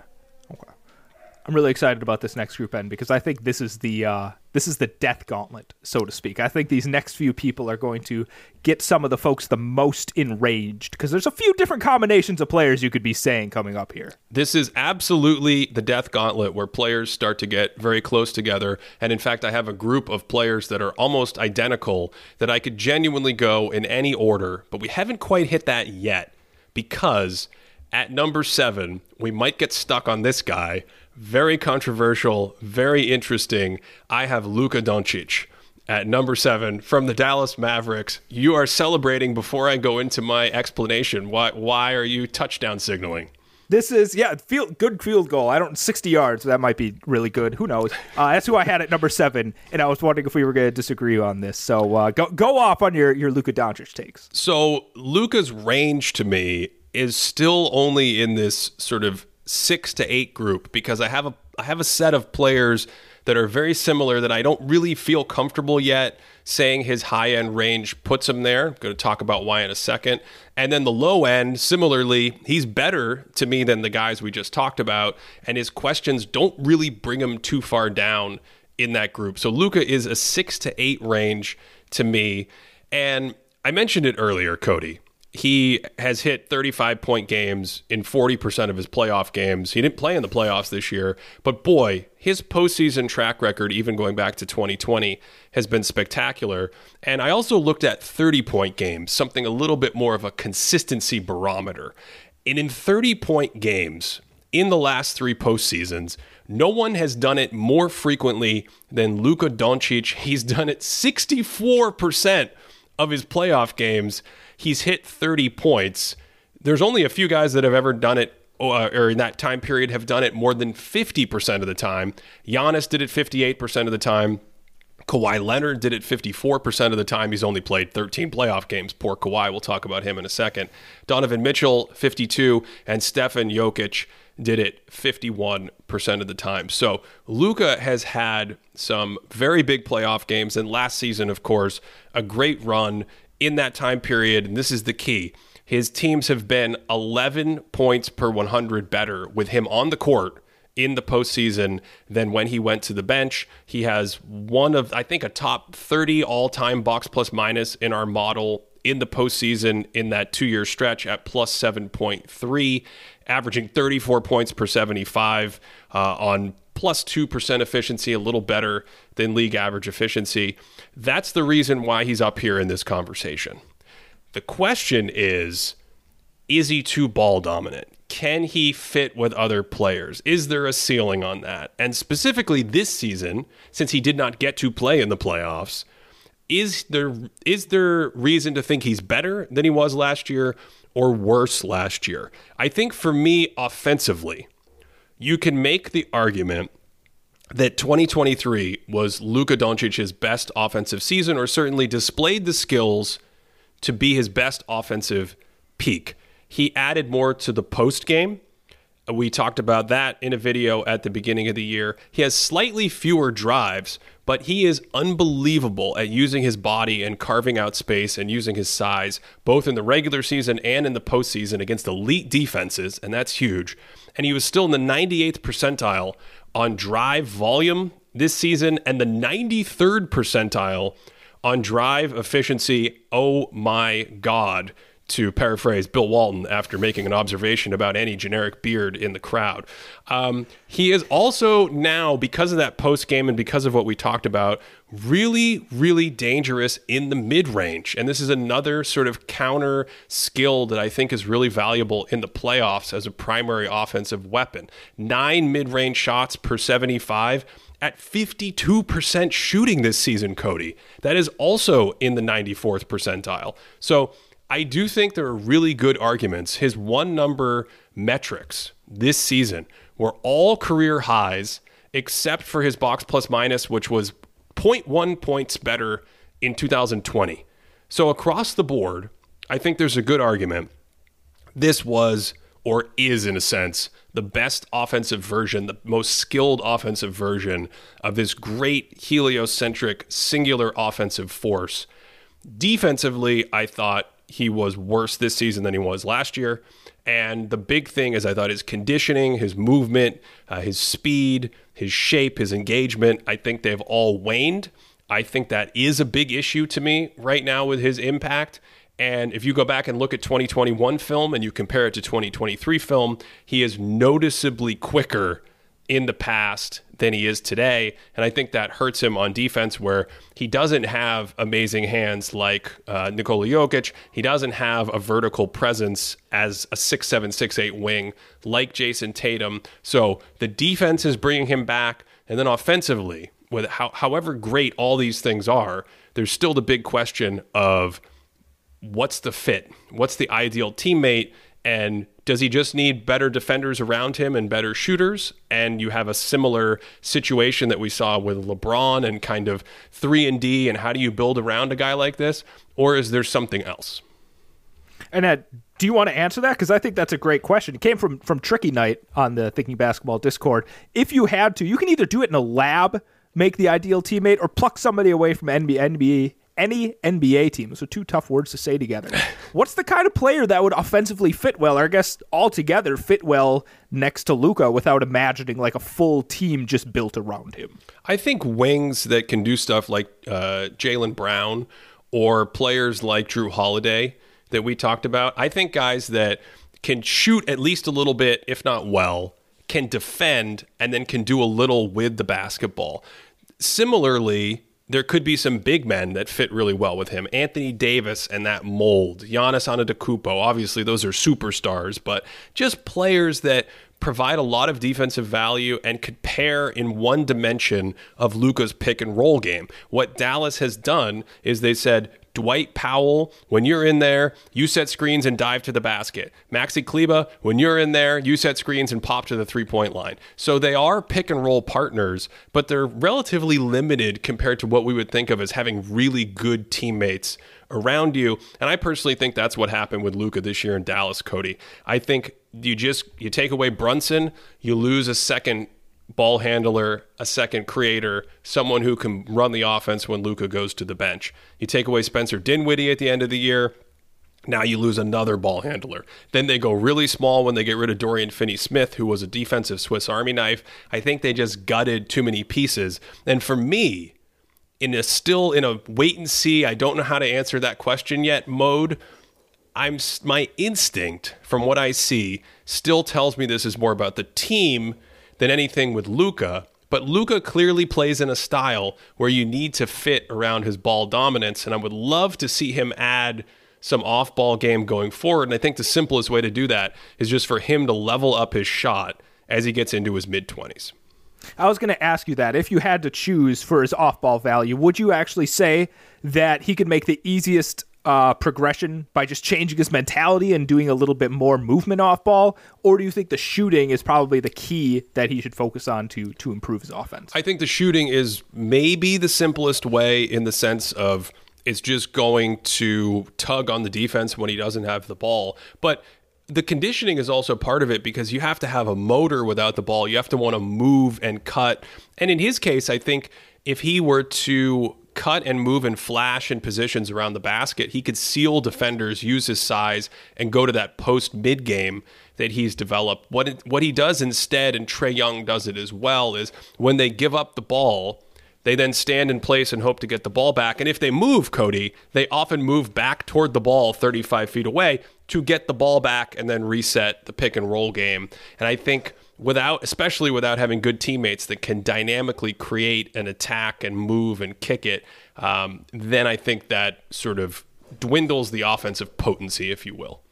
I'm really excited about this next group end because I think this is the uh, this is the death gauntlet, so to speak. I think these next few people are going to get some of the folks the most enraged because there's a few different combinations of players you could be saying coming up here. This is absolutely the death gauntlet where players start to get very close together. And in fact, I have a group of players that are almost identical that I could genuinely go in any order, but we haven't quite hit that yet because At number seven, we might get stuck on this guy. Very controversial, very interesting. I have Luka Doncic at number seven from the Dallas Mavericks. You are celebrating before I go into my explanation. Why, why are you touchdown signaling? This is yeah, field good field goal. I don't sixty yards. That might be really good. Who knows? Uh, that's who I had at number seven, and I was wondering if we were going to disagree on this. So uh, go go off on your your Luka Doncic takes. So Luka's range to me is still only in this sort of six to eight group because I have a I have a set of players that are very similar that I don't really feel comfortable yet saying his high end range puts him there. I'm going to talk about why in a second. And then the low end, similarly, he's better to me than the guys we just talked about. And his questions don't really bring him too far down in that group. So Luka is a six to eight range to me. And I mentioned it earlier, Cody he has hit 35 point games in 40% of his playoff games. He didn't play in the playoffs this year, but boy, his postseason track record, even going back to 2020, has been spectacular. And I also looked at 30 point games, something a little bit more of a consistency barometer. And in 30 point games, in the last three postseasons, no one has done it more frequently than Luka Doncic. He's done it 64% of his playoff games he's hit 30 points. There's only a few guys that have ever done it uh, or in that time period have done it more than 50% of the time. Giannis did it 58% of the time. Kawhi Leonard did it 54% of the time. He's only played 13 playoff games. Poor Kawhi. We'll talk about him in a second. Donovan Mitchell, 52, and Stefan Jokic did it 51% of the time. So Luka has had some very big playoff games. And last season, of course, a great run in that time period, and this is the key, his teams have been 11 points per 100 better with him on the court in the postseason than when he went to the bench. He has one of, I think, a top 30 all time box plus minus in our model in the postseason in that two year stretch at plus 7.3, averaging 34 points per 75 uh, on plus 2% efficiency, a little better than league average efficiency. That's the reason why he's up here in this conversation. The question is is he too ball dominant? Can he fit with other players? Is there a ceiling on that? And specifically this season, since he did not get to play in the playoffs, is there is there reason to think he's better than he was last year or worse last year? I think for me offensively, you can make the argument that 2023 was Luka Doncic's best offensive season, or certainly displayed the skills to be his best offensive peak. He added more to the post game. We talked about that in a video at the beginning of the year. He has slightly fewer drives, but he is unbelievable at using his body and carving out space and using his size, both in the regular season and in the postseason against elite defenses, and that's huge. And he was still in the 98th percentile on drive volume this season and the 93rd percentile on drive efficiency. Oh my God to paraphrase Bill Walton after making an observation about any generic beard in the crowd. Um, he is also now, because of that post game and because of what we talked about, really, really dangerous in the mid range. And this is another sort of counter skill that I think is really valuable in the playoffs as a primary offensive weapon. Nine mid range shots per 75 at 52% shooting this season, Cody. That is also in the 94th percentile. So, I do think there are really good arguments. His one number metrics this season were all career highs, except for his box plus minus, which was 0.1 points better in 2020. So across the board, I think there's a good argument. This was, or is in a sense, the best offensive version, the most skilled offensive version of this great heliocentric singular offensive force. Defensively, I thought he was worse this season than he was last year. And the big thing is, I thought his conditioning, his movement, uh, his speed, his shape, his engagement, I think they've all waned. I think that is a big issue to me right now with his impact. And if you go back and look at 2021 film and you compare it to 2023 film, he is noticeably quicker in the past than he is today. And I think that hurts him on defense where he doesn't have amazing hands like uh, Nikola Jokic. He doesn't have a vertical presence as a six seven six eight wing like Jayson Tatum. So the defense is bringing him back. And then offensively, with how, however great all these things are, there's still the big question of what's the fit? What's the ideal teammate? And does he just need better defenders around him and better shooters? And you have a similar situation that we saw with LeBron and kind of 3 and D and how do you build around a guy like this? Or is there something else? And do you want to answer that? Because I think that's a great question. It came from from Tricky Night on the Thinking Basketball Discord. If you had to, you can either do it in a lab, make the ideal teammate, or pluck somebody away from NBA, NBA any NBA team. So two tough words to say together. What's the kind of player that would offensively fit well, or I guess altogether fit well next to Luka without imagining like a full team just built around him? I think wings that can do stuff like uh, Jaylen Brown or players like Jrue Holiday that we talked about. I think guys that can shoot at least a little bit, if not well, can defend, and then can do a little with the basketball. Similarly, there could be some big men that fit really well with him. Anthony Davis and that mold. Giannis Antetokounmpo. Obviously, those are superstars, but just players that provide a lot of defensive value and could pair in one dimension of Luka's pick and roll game. What Dallas has done is they said, Dwight Powell, when you're in there, you set screens and dive to the basket. Maxi Kleber, when you're in there, you set screens and pop to the three point line. So they are pick and roll partners, but they're relatively limited compared to what we would think of as having really good teammates around you. And I personally think that's what happened with Luka this year in Dallas, Cody. I think you just you take away Brunson, you lose a second ball handler, a second creator, someone who can run the offense when Luka goes to the bench. You take away Spencer Dinwiddie at the end of the year. Now you lose another ball handler. Then they go really small when they get rid of Dorian Finney Smith, who was a defensive Swiss Army knife. I think they just gutted too many pieces. And for me, in a still in a wait and see, I don't know how to answer that question yet mode. I'm my instinct from what I see still tells me this is more about the team than anything with Luka. But Luka clearly plays in a style where you need to fit around his ball dominance, and I would love to see him add some off-ball game going forward. And I think the simplest way to do that is just for him to level up his shot as he gets into his mid twenties. I was going to ask you that. If you had to choose for his off ball value, would you actually say that he could make the easiest uh, progression by just changing his mentality and doing a little bit more movement off ball, or do you think the shooting is probably the key that he should focus on to to improve his offense? I think the shooting is maybe the simplest way in the sense of it's just going to tug on the defense when he doesn't have the ball, but the conditioning is also part of it because you have to have a motor without the ball. You have to want to move and cut. And in his case, I think if he were to cut and move and flash in positions around the basket. He could seal defenders, use his size, and go to that post mid game that he's developed. What it, what he does instead, and Trae Young does it as well, is when they give up the ball, they then stand in place and hope to get the ball back. And if they move, Cody, they often move back toward the ball 35 feet away to get the ball back and then reset the pick and roll game. And I think without especially without having good teammates that can dynamically create an attack and move and kick it um, then i think that sort of dwindles the offensive potency if you will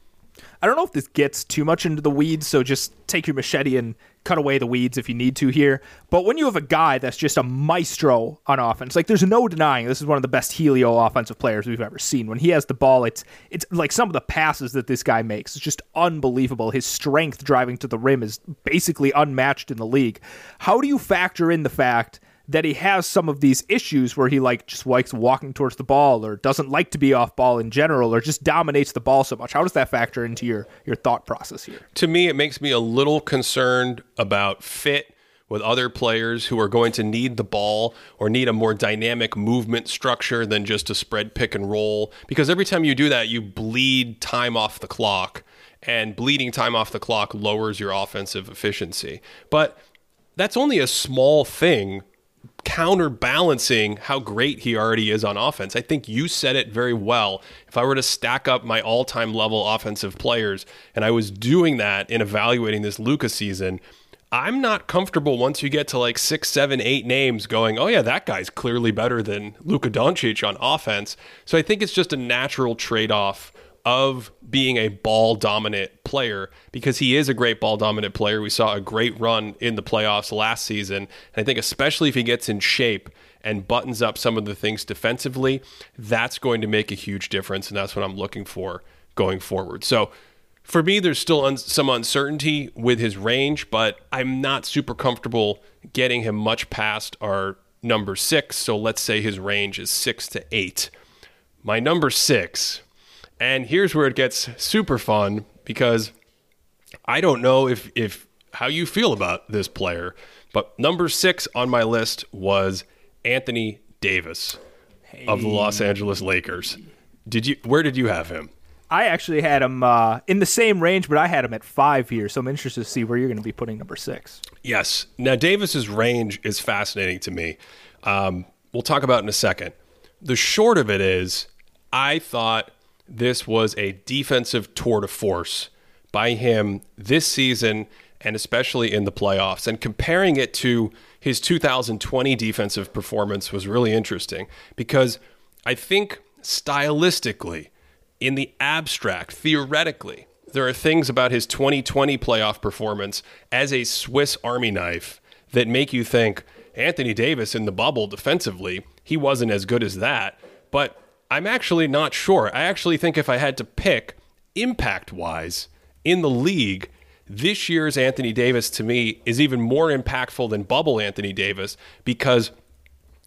I don't know if this gets too much into the weeds, so just take your machete and cut away the weeds if you need to here. But when you have a guy that's just a maestro on offense, like there's no denying this is one of the best Helio offensive players we've ever seen. When he has the ball, it's it's like some of the passes that this guy makes. It's just unbelievable. His strength driving to the rim is basically unmatched in the league. How do you factor in the fact that he has some of these issues where he like just likes walking towards the ball or doesn't like to be off ball in general or just dominates the ball so much. How does that factor into your your thought process here? To me, it makes me a little concerned about fit with other players who are going to need the ball or need a more dynamic movement structure than just a spread pick and roll because every time you do that, you bleed time off the clock and bleeding time off the clock lowers your offensive efficiency. But that's only a small thing counterbalancing how great he already is on offense. I think you said it very well. If I were to stack up my all time level offensive players, and I was doing that in evaluating this Luka season, I'm not comfortable once you get to like six, seven, eight names going, oh, yeah, that guy's clearly better than Luka Doncic on offense. So I think it's just a natural trade off of being a ball dominant player because he is a great ball dominant player. We saw a great run in the playoffs last season. And I think, especially if he gets in shape and buttons up some of the things defensively, that's going to make a huge difference. And that's what I'm looking for going forward. So, for me, there's still un- some uncertainty with his range, but I'm not super comfortable getting him much past our number six. So let's say his range is six to eight. My number six, and here's where it gets super fun because I don't know if if how you feel about this player, but number six on my list was Anthony Davis hey. of the Los Angeles Lakers. Did you? Where did you have him? I actually had him uh, in the same range, but I had him at five here. So I'm interested to see where you're going to be putting number six. Yes. Now Davis's range is fascinating to me. Um, we'll talk about in a second. The short of it is, I thought this was a defensive tour de force by him this season and especially in the playoffs. And comparing it to his 2020 defensive performance was really interesting because I think stylistically, in the abstract, theoretically, there are things about his 2020 playoff performance as a Swiss Army knife that make you think Anthony Davis in the bubble defensively, he wasn't as good as that. But I'm actually not sure. I actually think if I had to pick impact wise in the league, this year's Anthony Davis to me is even more impactful than bubble Anthony Davis because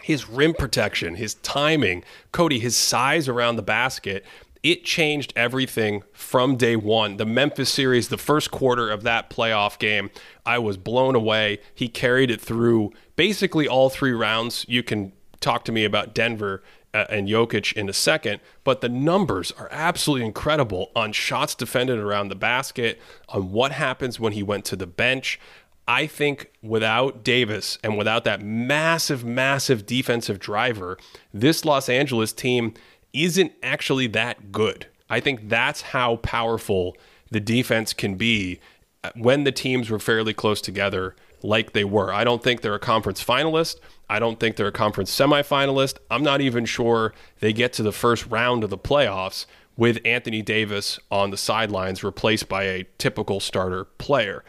his rim protection, his timing, Cody, his size around the basket, it changed everything from day one. The Memphis series, the first quarter of that playoff game, I was blown away. He carried it through basically all three rounds. You can talk to me about Denver and Jokic in a second, but the numbers are absolutely incredible on shots defended around the basket, on what happens when he went to the bench. I think without Davis and without that massive, massive defensive driver, this Los Angeles team isn't actually that good. I think that's how powerful the defense can be uh, when the teams were fairly close together, like they were. I don't think they're a conference finalist. I don't think they're a conference semifinalist. I'm not even sure they get to the first round of the playoffs with Anthony Davis on the sidelines, replaced by a typical starter player.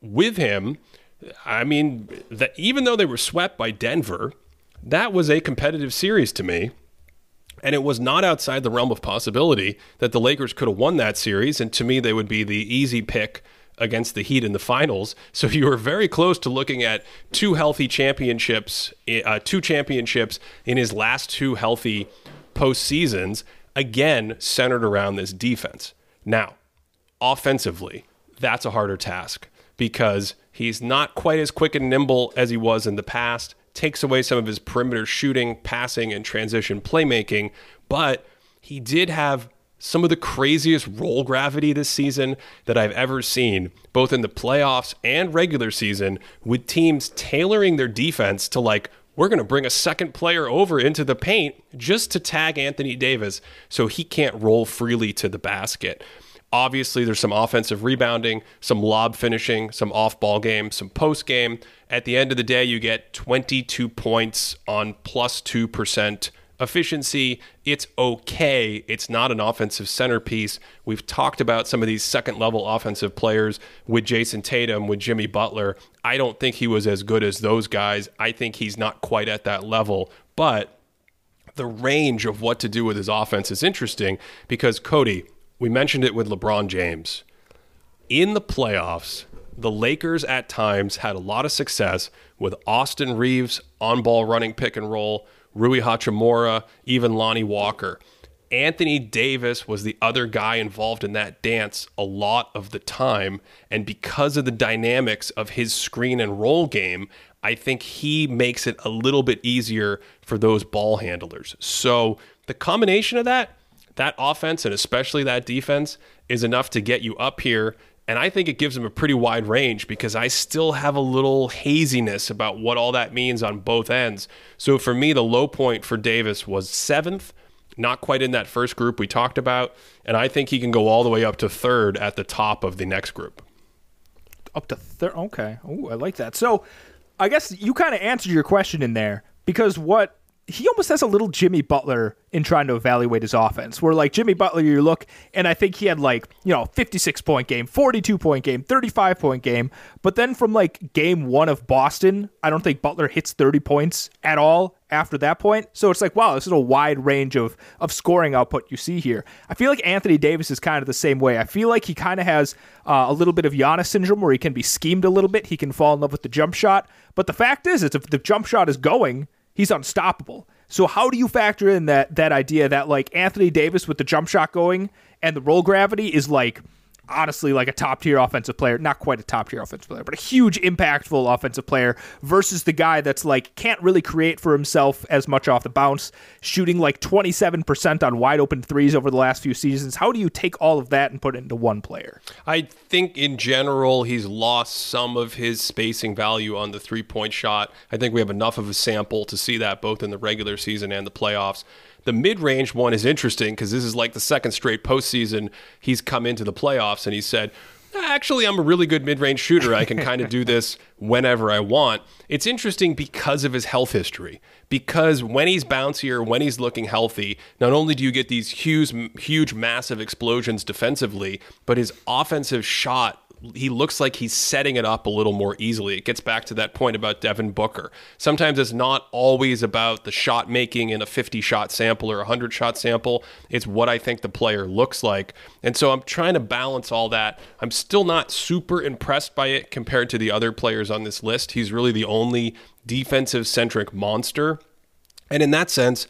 With him, I mean, that even though they were swept by Denver, that was a competitive series to me. And it was not outside the realm of possibility that the Lakers could have won that series. And to me, they would be the easy pick against the Heat in the finals. So you were very close to looking at two healthy championships, uh, two championships in his last two healthy postseasons, again centered around this defense. Now, offensively, that's a harder task because he's not quite as quick and nimble as he was in the past. Takes away some of his perimeter shooting, passing, and transition playmaking, but he did have some of the craziest roll gravity this season that I've ever seen, both in the playoffs and regular season, with teams tailoring their defense to like, we're going to bring a second player over into the paint just to tag Anthony Davis so he can't roll freely to the basket. Obviously, there's some offensive rebounding, some lob finishing, some off ball game, some post game. At the end of the day, you get 22 points on plus 2% efficiency, it's okay. It's not an offensive centerpiece. We've talked about some of these second level offensive players with Jayson Tatum, with Jimmy Butler. I don't think he was as good as those guys. I think he's not quite at that level, but the range of what to do with his offense is interesting because Cody, we mentioned it with LeBron James. In the playoffs, the Lakers at times had a lot of success with Austin Reaves on ball running pick and roll Rui Hachimura, even Lonnie Walker. Anthony Davis was the other guy involved in that dance a lot of the time. And because of the dynamics of his screen and roll game, I think he makes it a little bit easier for those ball handlers. So the combination of that, that offense and especially that defense, is enough to get you up here and I think it gives him a pretty wide range because I still have a little haziness about what all that means on both ends. So for me, the low point for Davis was seventh, not quite in that first group we talked about. And I think he can go all the way up to third at the top of the next group. Up to third. Okay. Oh, I like that. So, I guess you kind of answered your question in there because what he almost has a little Jimmy Butler in trying to evaluate his offense. Where like Jimmy Butler, you look and I think he had like you know 56 point game, 42 point game, 35 point game, but then from like game one of Boston, I don't think Butler hits 30 points at all after that point. So it's like wow, this is a wide range of of scoring output you see here. I feel like Anthony Davis is kind of the same way. I feel like he kind of has uh, a little bit of Giannis syndrome where he can be schemed a little bit. He can fall in love with the jump shot, but the fact is, is if the jump shot is going he's unstoppable. So how do you factor in that that idea that like Anthony Davis with the jump shot going and the roll gravity is like honestly like a top tier offensive player, not quite a top tier offensive player, but a huge impactful offensive player versus the guy that's like can't really create for himself as much off the bounce, shooting like 27% on wide open threes over the last few seasons. How do you take all of that and put it into one player? I think in general he's lost some of his spacing value on the three point shot. I think we have enough of a sample to see that both in the regular season and the playoffs. The mid range one is interesting because this is like the second straight postseason he's come into the playoffs and he said, Actually, I'm a really good mid range shooter. I can kind of do this whenever I want. It's interesting because of his health history. Because when he's bouncier, when he's looking healthy, not only do you get these huge, huge, massive explosions defensively, but his offensive shot he looks like he's setting it up a little more easily. It gets back to that point about Devin Booker. Sometimes it's not always about the shot making in a 50 shot sample or a 100 shot sample. It's what I think the player looks like. And so I'm trying to balance all that. I'm still not super impressed by it compared to the other players on this list. He's really the only defensive centric monster. And in that sense,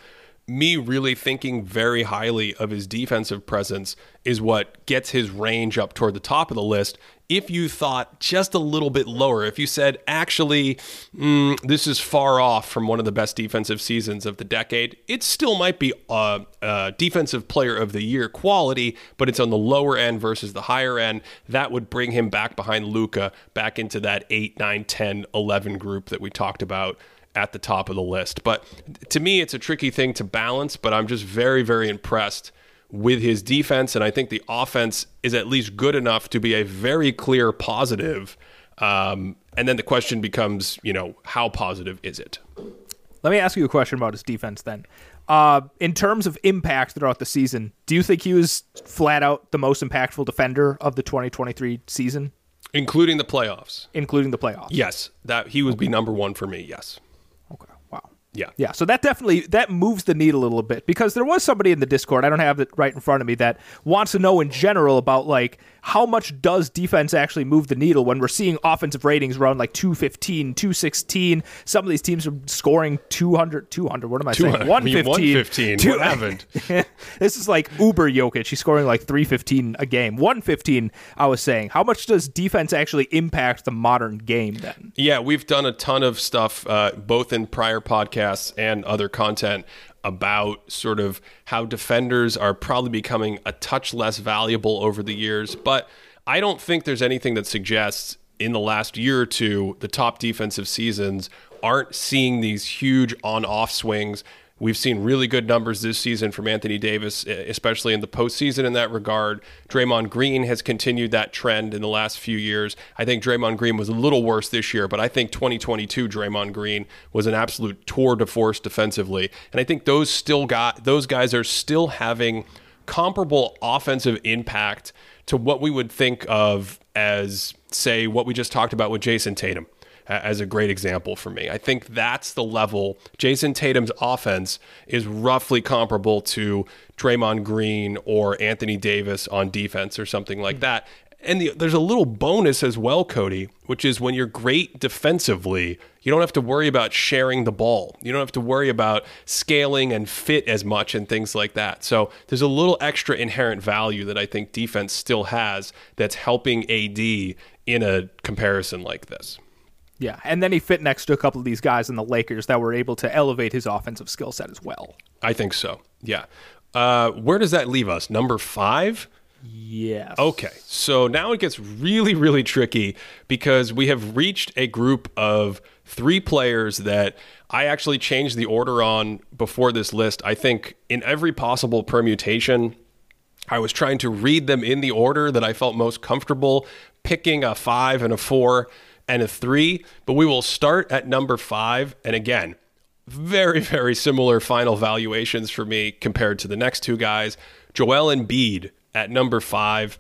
me really thinking very highly of his defensive presence is what gets his range up toward the top of the list. If you thought just a little bit lower, if you said, actually, mm, this is far off from one of the best defensive seasons of the decade, it still might be a, a defensive player of the year quality, but it's on the lower end versus the higher end. That would bring him back behind Luka, back into that 8, 9, 10, 11 group that we talked about at the top of the list. But to me, it's a tricky thing to balance, but I'm just very, very impressed with his defense. And I think the offense is at least good enough to be a very clear positive. Um, and then the question becomes, you know, how positive is it? Let me ask you a question about his defense then. Uh, in terms of impact throughout the season, do you think he was flat out the most impactful defender of the 2023 season? Including the playoffs. Including the playoffs. Yes. That he would be number one for me, yes. Yeah. Yeah. So that definitely that moves the needle a little bit because there was somebody in the Discord, I don't have it right in front of me, that wants to know in general about like how much does defense actually move the needle when we're seeing offensive ratings around like 215, 216. Some of these teams are scoring 200, 200. What am I saying? 115. 115. Two, what happened? this is like Uber Jokic. He's scoring like 315 a game. 115, I was saying. How much does defense actually impact the modern game then? Yeah, we've done a ton of stuff uh, both in prior podcasts and other content about sort of how defenders are probably becoming a touch less valuable over the years. But I don't think there's anything that suggests in the last year or two the top defensive seasons aren't seeing these huge on off swings We've seen really good numbers this season from Anthony Davis, especially in the postseason in that regard. Draymond Green has continued that trend in the last few years. I think Draymond Green was a little worse this year, but I think 2022 Draymond Green was an absolute tour de force defensively. And I think those still got those guys are still having comparable offensive impact to what we would think of as say what we just talked about with Jayson Tatum as a great example for me. I think that's the level. Jayson Tatum's offense is roughly comparable to Draymond Green or Anthony Davis on defense or something like that. And the, there's a little bonus as well, Cody, which is when you're great defensively, you don't have to worry about sharing the ball. You don't have to worry about scaling and fit as much and things like that. So there's a little extra inherent value that I think defense still has that's helping AD in a comparison like this. Yeah, and then he fit next to a couple of these guys in the Lakers that were able to elevate his offensive skill set as well. I think so. Yeah. Uh, where does that leave us? Number five? Yes. Okay. So now it gets really, really tricky because we have reached a group of three players that I actually changed the order on before this list. I think in every possible permutation, I was trying to read them in the order that I felt most comfortable, picking a five and a four and a three. But we will start at number five. And again, very, very similar final valuations for me compared to the next two guys. Joel Embiid at number five.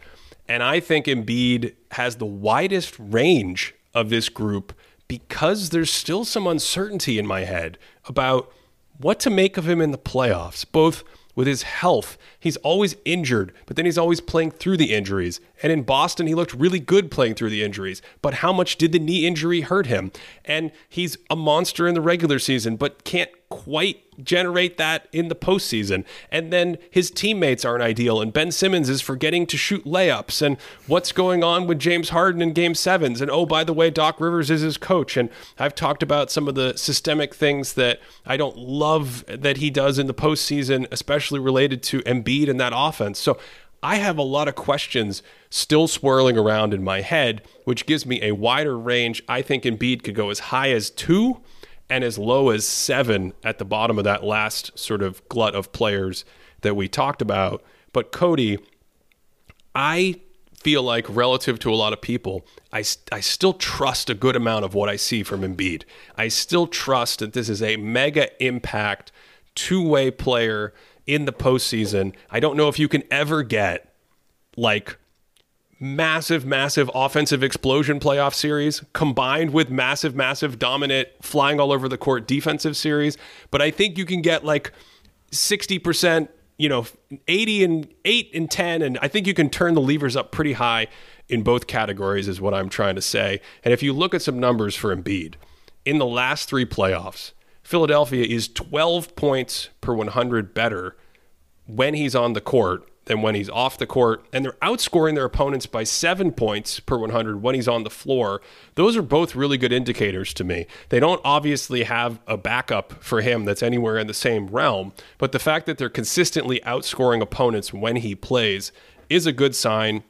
And I think Embiid has the widest range of this group because there's still some uncertainty in my head about what to make of him in the playoffs, both with his health. He's always injured, but then he's always playing through the injuries. And in Boston, he looked really good playing through the injuries. But how much did the knee injury hurt him? And he's a monster in the regular season, but can't quite generate that in the postseason. And then his teammates aren't ideal, and Ben Simmons is forgetting to shoot layups. And what's going on with James Harden in game sevens? And oh, by the way, Doc Rivers is his coach. And I've talked about some of the systemic things that I don't love that he does in the postseason, especially related to Embiid and that offense. So I have a lot of questions still swirling around in my head, which gives me a wider range. I think Embiid could go as high as two and as low as seven at the bottom of that last sort of glut of players that we talked about. But Cody, I feel like relative to a lot of people, I, I still trust a good amount of what I see from Embiid. I still trust that this is a mega impact two way player in the postseason. I don't know if you can ever get like massive, massive offensive explosion playoff series combined with massive, massive dominant flying all over the court defensive series. But I think you can get like 60%, you know, 80 and 8 and 10. And I think you can turn the levers up pretty high in both categories, is what I'm trying to say. And if you look at some numbers for Embiid, in the last three playoffs, Philadelphia is 12 points per 100 better when he's on the court than when he's off the court. And they're outscoring their opponents by seven points per 100 when he's on the floor. Those are both really good indicators to me. They don't obviously have a backup for him that's anywhere in the same realm, but the fact that they're consistently outscoring opponents when he plays is a good sign.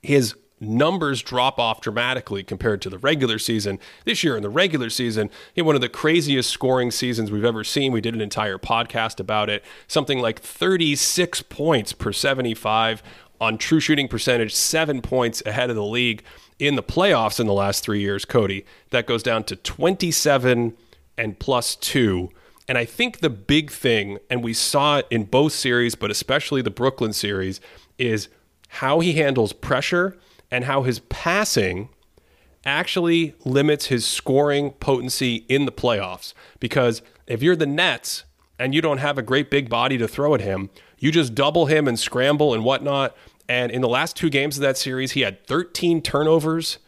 His numbers drop off dramatically compared to the regular season. This year in the regular season, had one of the craziest scoring seasons we've ever seen. We did an entire podcast about it. Something like 36 points per 75 on true shooting percentage, seven points ahead of the league in the playoffs in the last three years, Cody. That goes down to 27 and plus two. And I think the big thing, and we saw it in both series, but especially the Brooklyn series, is how he handles pressure and how his passing actually limits his scoring potency in the playoffs. Because if you're the Nets and you don't have a great big body to throw at him, you just double him and scramble and whatnot. And in the last two games of that series, he had 13 turnovers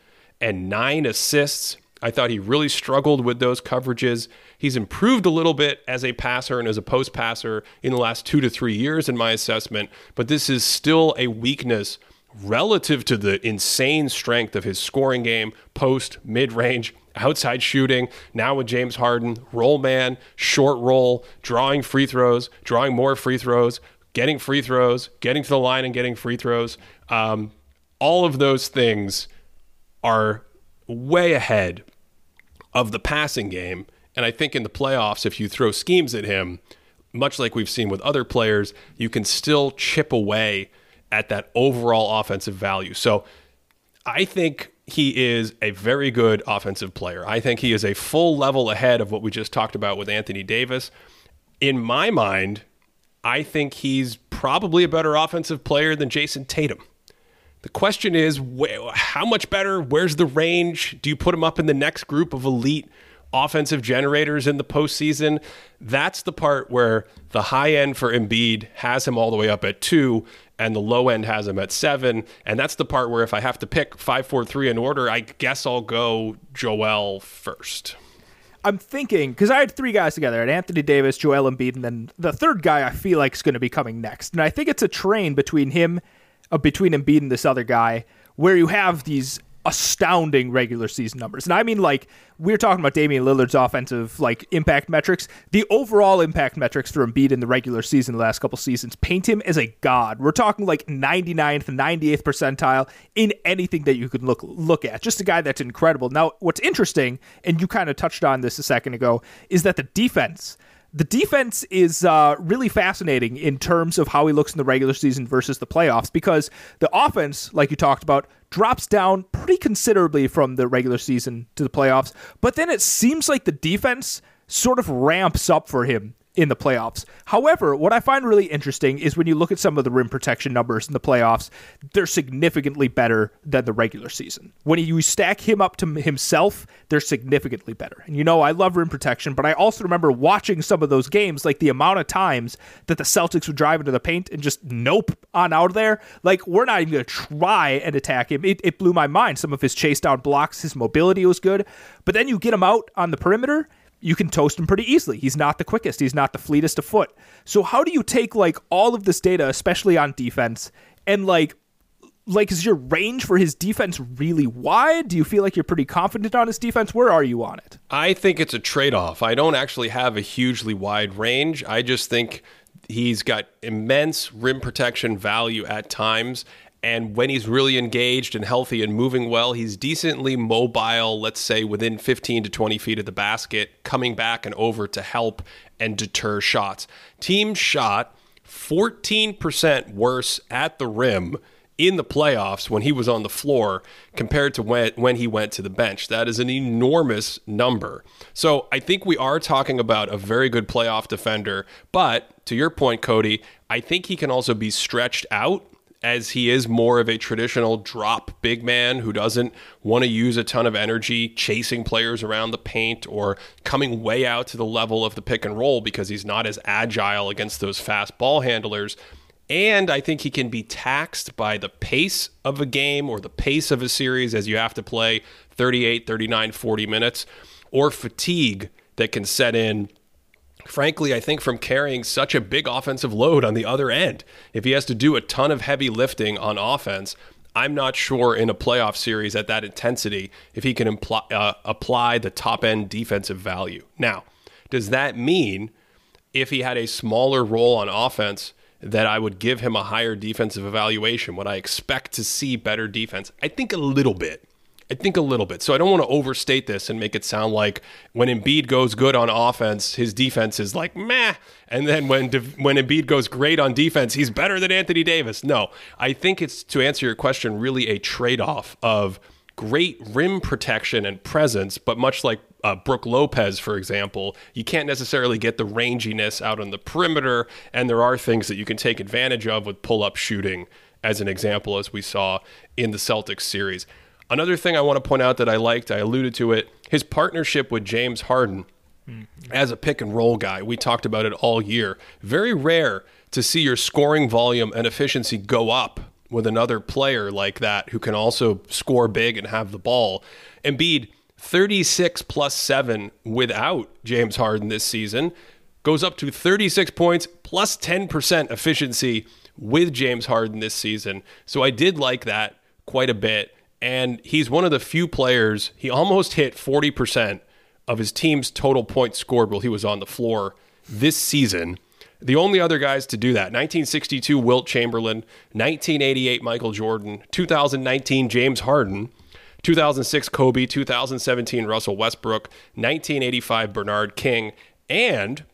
and nine assists. I thought he really struggled with those coverages. He's improved a little bit as a passer and as a post passer in the last two to three years, in my assessment, but this is still a weakness relative to the insane strength of his scoring game, post, mid range, outside shooting, now with James Harden, roll man, short roll, drawing free throws, drawing more free throws, getting free throws, getting to the line and getting free throws. Um, all of those things are way ahead of the passing game. And I think in the playoffs, if you throw schemes at him, much like we've seen with other players, you can still chip away at that overall offensive value. So I think he is a very good offensive player. I think he is a full level ahead of what we just talked about with Anthony Davis. In my mind, I think he's probably a better offensive player than Jayson Tatum. The question is, how much better? Where's the range? Do you put him up in the next group of elite offensive generators in the postseason? That's the part where the high end for Embiid has him all the way up at two, and the low end has him at seven. And that's the part where if I have to pick five, four, three in order, I guess I'll go Joel first. I'm thinking because I had three guys together: had Anthony Davis, Joel Embiid, and then the third guy I feel like is going to be coming next. And I think it's a train between him, uh, between Embiid and this other guy, where you have these astounding regular season numbers. And I mean, like, we're talking about Damian Lillard's offensive, like, impact metrics. The overall impact metrics for Embiid in the regular season, the last couple seasons, paint him as a god. We're talking like 99th, 98th percentile in anything that you could look look at. Just a guy that's incredible. Now, what's interesting, and you kind of touched on this a second ago, is that the defense the defense is uh, really fascinating in terms of how he looks in the regular season versus the playoffs because the offense, like you talked about, drops down pretty considerably from the regular season to the playoffs. But then it seems like the defense sort of ramps up for him in the playoffs. However, what I find really interesting is when you look at some of the rim protection numbers in the playoffs, they're significantly better than the regular season. When you stack him up to himself, they're significantly better. And you know, I love rim protection, but I also remember watching some of those games, like the amount of times that the Celtics would drive into the paint and just nope on out of there. Like, we're not even going to try and attack him. It, it blew my mind. Some of his chase down blocks, his mobility was good. But then you get him out on the perimeter you can toast him pretty easily. He's not the quickest, he's not the fleetest of foot. So how do you take like all of this data, especially on defense, and like like is your range for his defense really wide? Do you feel like you're pretty confident on his defense? Where are you on it? I think it's a trade-off. I don't actually have a hugely wide range. I just think he's got immense rim protection value at times and when he's really engaged and healthy and moving well, he's decently mobile, let's say within 15 to 20 feet of the basket, coming back and over to help and deter shots. Team shot 14% worse at the rim in the playoffs when he was on the floor compared to when, when he went to the bench. That is an enormous number. So I think we are talking about a very good playoff defender. But to your point, Cody, I think he can also be stretched out as he is more of a traditional drop big man who doesn't want to use a ton of energy chasing players around the paint or coming way out to the level of the pick and roll because he's not as agile against those fast ball handlers. And I think he can be taxed by the pace of a game or the pace of a series as you have to play 38, 39, 40 minutes or fatigue that can set in frankly, I think from carrying such a big offensive load on the other end. If he has to do a ton of heavy lifting on offense, I'm not sure in a playoff series at that intensity if he can imply, uh, apply the top end defensive value. Now, does that mean if he had a smaller role on offense that I would give him a higher defensive evaluation? Would I expect to see better defense? I think a little bit. I think a little bit. So I don't want to overstate this and make it sound like when Embiid goes good on offense, his defense is like meh, and then when when Embiid goes great on defense, he's better than Anthony Davis. No, I think it's to answer your question, really a trade off of great rim protection and presence, but much like uh, Brook Lopez, for example, you can't necessarily get the ranginess out on the perimeter, and there are things that you can take advantage of with pull up shooting, as an example, as we saw in the Celtics series. Another thing I want to point out that I liked, I alluded to it, his partnership with James Harden mm-hmm. as a pick and roll guy. We talked about it all year. Very rare to see your scoring volume and efficiency go up with another player like that who can also score big and have the ball. Embiid, 36 plus 7 without James Harden this season, goes up to 36 points plus 10% efficiency with James Harden this season. So I did like that quite a bit and he's one of the few players. He almost hit 40% of his team's total points scored while he was on the floor this season. The only other guys to do that 1962 Wilt Chamberlain, 1988 Michael Jordan, 2019 James Harden, 2006 Kobe, 2017 Russell Westbrook, 1985 Bernard King, and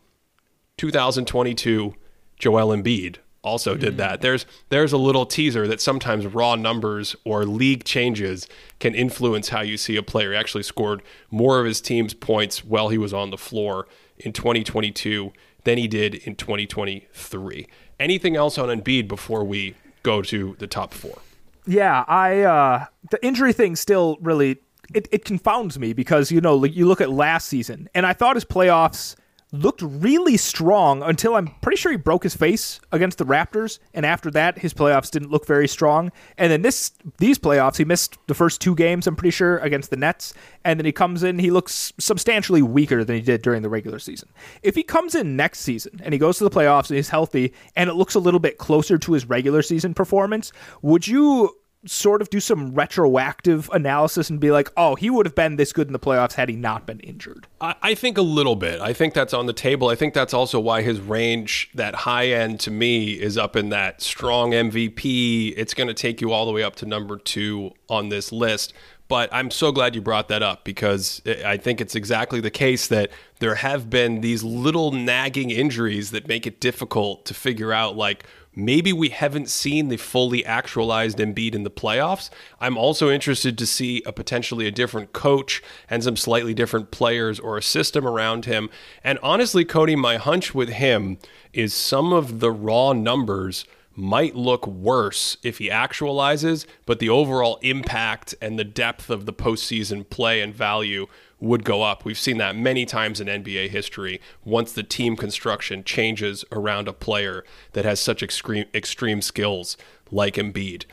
2022 Joel Embiid also mm-hmm. did that. There's there's a little teaser that sometimes raw numbers or league changes can influence how you see a player. He actually scored more of his team's points while he was on the floor in 2022 than he did in 2023. Anything else on Embiid before we go to the top four? Yeah, I uh, the injury thing still really it, it confounds me because you know you look at last season and I thought his playoffs looked really strong until I'm pretty sure he broke his face against the Raptors, and after that, his playoffs didn't look very strong. And then this these playoffs, he missed the first two games. I'm pretty sure against the Nets, and then he comes in, he looks substantially weaker than he did during the regular season. If he comes in next season and he goes to the playoffs and he's healthy, and it looks a little bit closer to his regular season performance, would you sort of do some retroactive analysis and be like, oh, he would have been this good in the playoffs had he not been injured? I, I think a little bit. I think that's on the table. I think that's also why his range, that high end to me, is up in that strong MVP. It's going to take you all the way up to number two on this list. But I'm so glad you brought that up because I think it's exactly the case that there have been these little nagging injuries that make it difficult to figure out, like, maybe we haven't seen the fully actualized Embiid in the playoffs. I'm also interested to see a potentially a different coach and some slightly different players or a system around him. And honestly, Cody, my hunch with him is some of the raw numbers might look worse if he actualizes, but the overall impact and the depth of the postseason play and value would go up. We've seen that many times in NBA history once the team construction changes around a player that has such extreme, extreme skills like Embiid.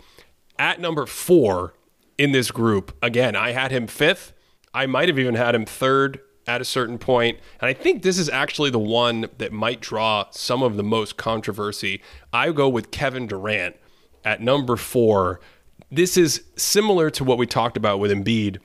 At number four in this group, again, I had him fifth. I might have even had him third at a certain point. And I think this is actually the one that might draw some of the most controversy. I go with Kevin Durant at number four. This is similar to what we talked about with Embiid.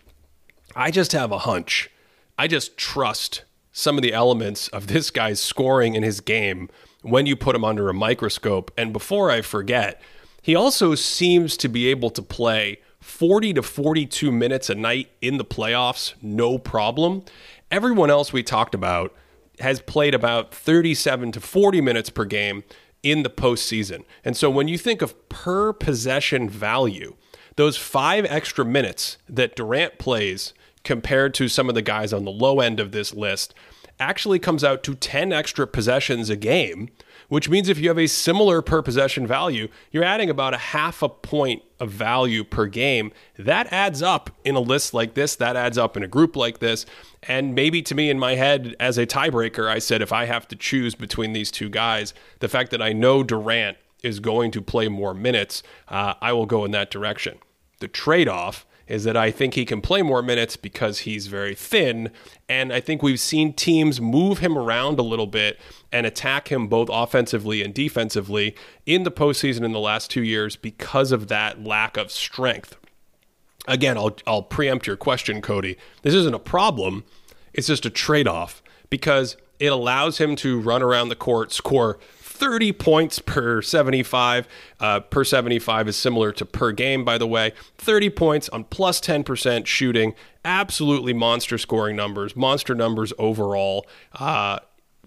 I just have a hunch. I just trust some of the elements of this guy's scoring in his game when you put him under a microscope. And before I forget, he also seems to be able to play 40 to 42 minutes a night in the playoffs, no problem. Everyone else we talked about has played about 37 to 40 minutes per game in the postseason. And so when you think of per possession value, those five extra minutes that Durant plays compared to some of the guys on the low end of this list actually comes out to 10 extra possessions a game which means if you have a similar per possession value, you're adding about a half a point of value per game. That adds up in a list like this, that adds up in a group like this. And maybe to me in my head, as a tiebreaker, I said if I have to choose between these two guys, the fact that I know Durant is going to play more minutes, uh, I will go in that direction. The trade off is that I think he can play more minutes because he's very thin. And I think we've seen teams move him around a little bit and attack him both offensively and defensively in the postseason in the last two years because of that lack of strength. Again, I'll, I'll preempt your question, Cody. This isn't a problem, it's just a trade off because it allows him to run around the court, score 30 points per 75. Uh, per 75 is similar to per game, by the way. 30 points on plus 10% shooting. Absolutely monster scoring numbers, monster numbers overall. Uh,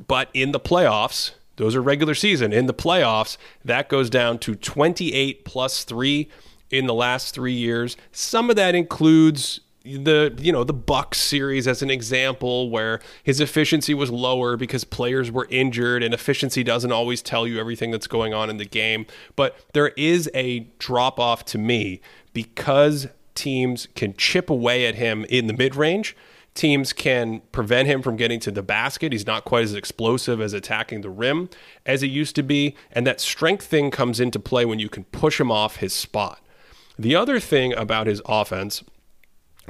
but in the playoffs, those are regular season. In the playoffs, that goes down to 28 plus 3 in the last 3 years. Some of that includes the you know the Bucks series as an example where his efficiency was lower because players were injured and efficiency doesn't always tell you everything that's going on in the game. But there is a drop off to me because teams can chip away at him in the mid-range. Teams can prevent him from getting to the basket. He's not quite as explosive as attacking the rim as he used to be. And that strength thing comes into play when you can push him off his spot. The other thing about his offense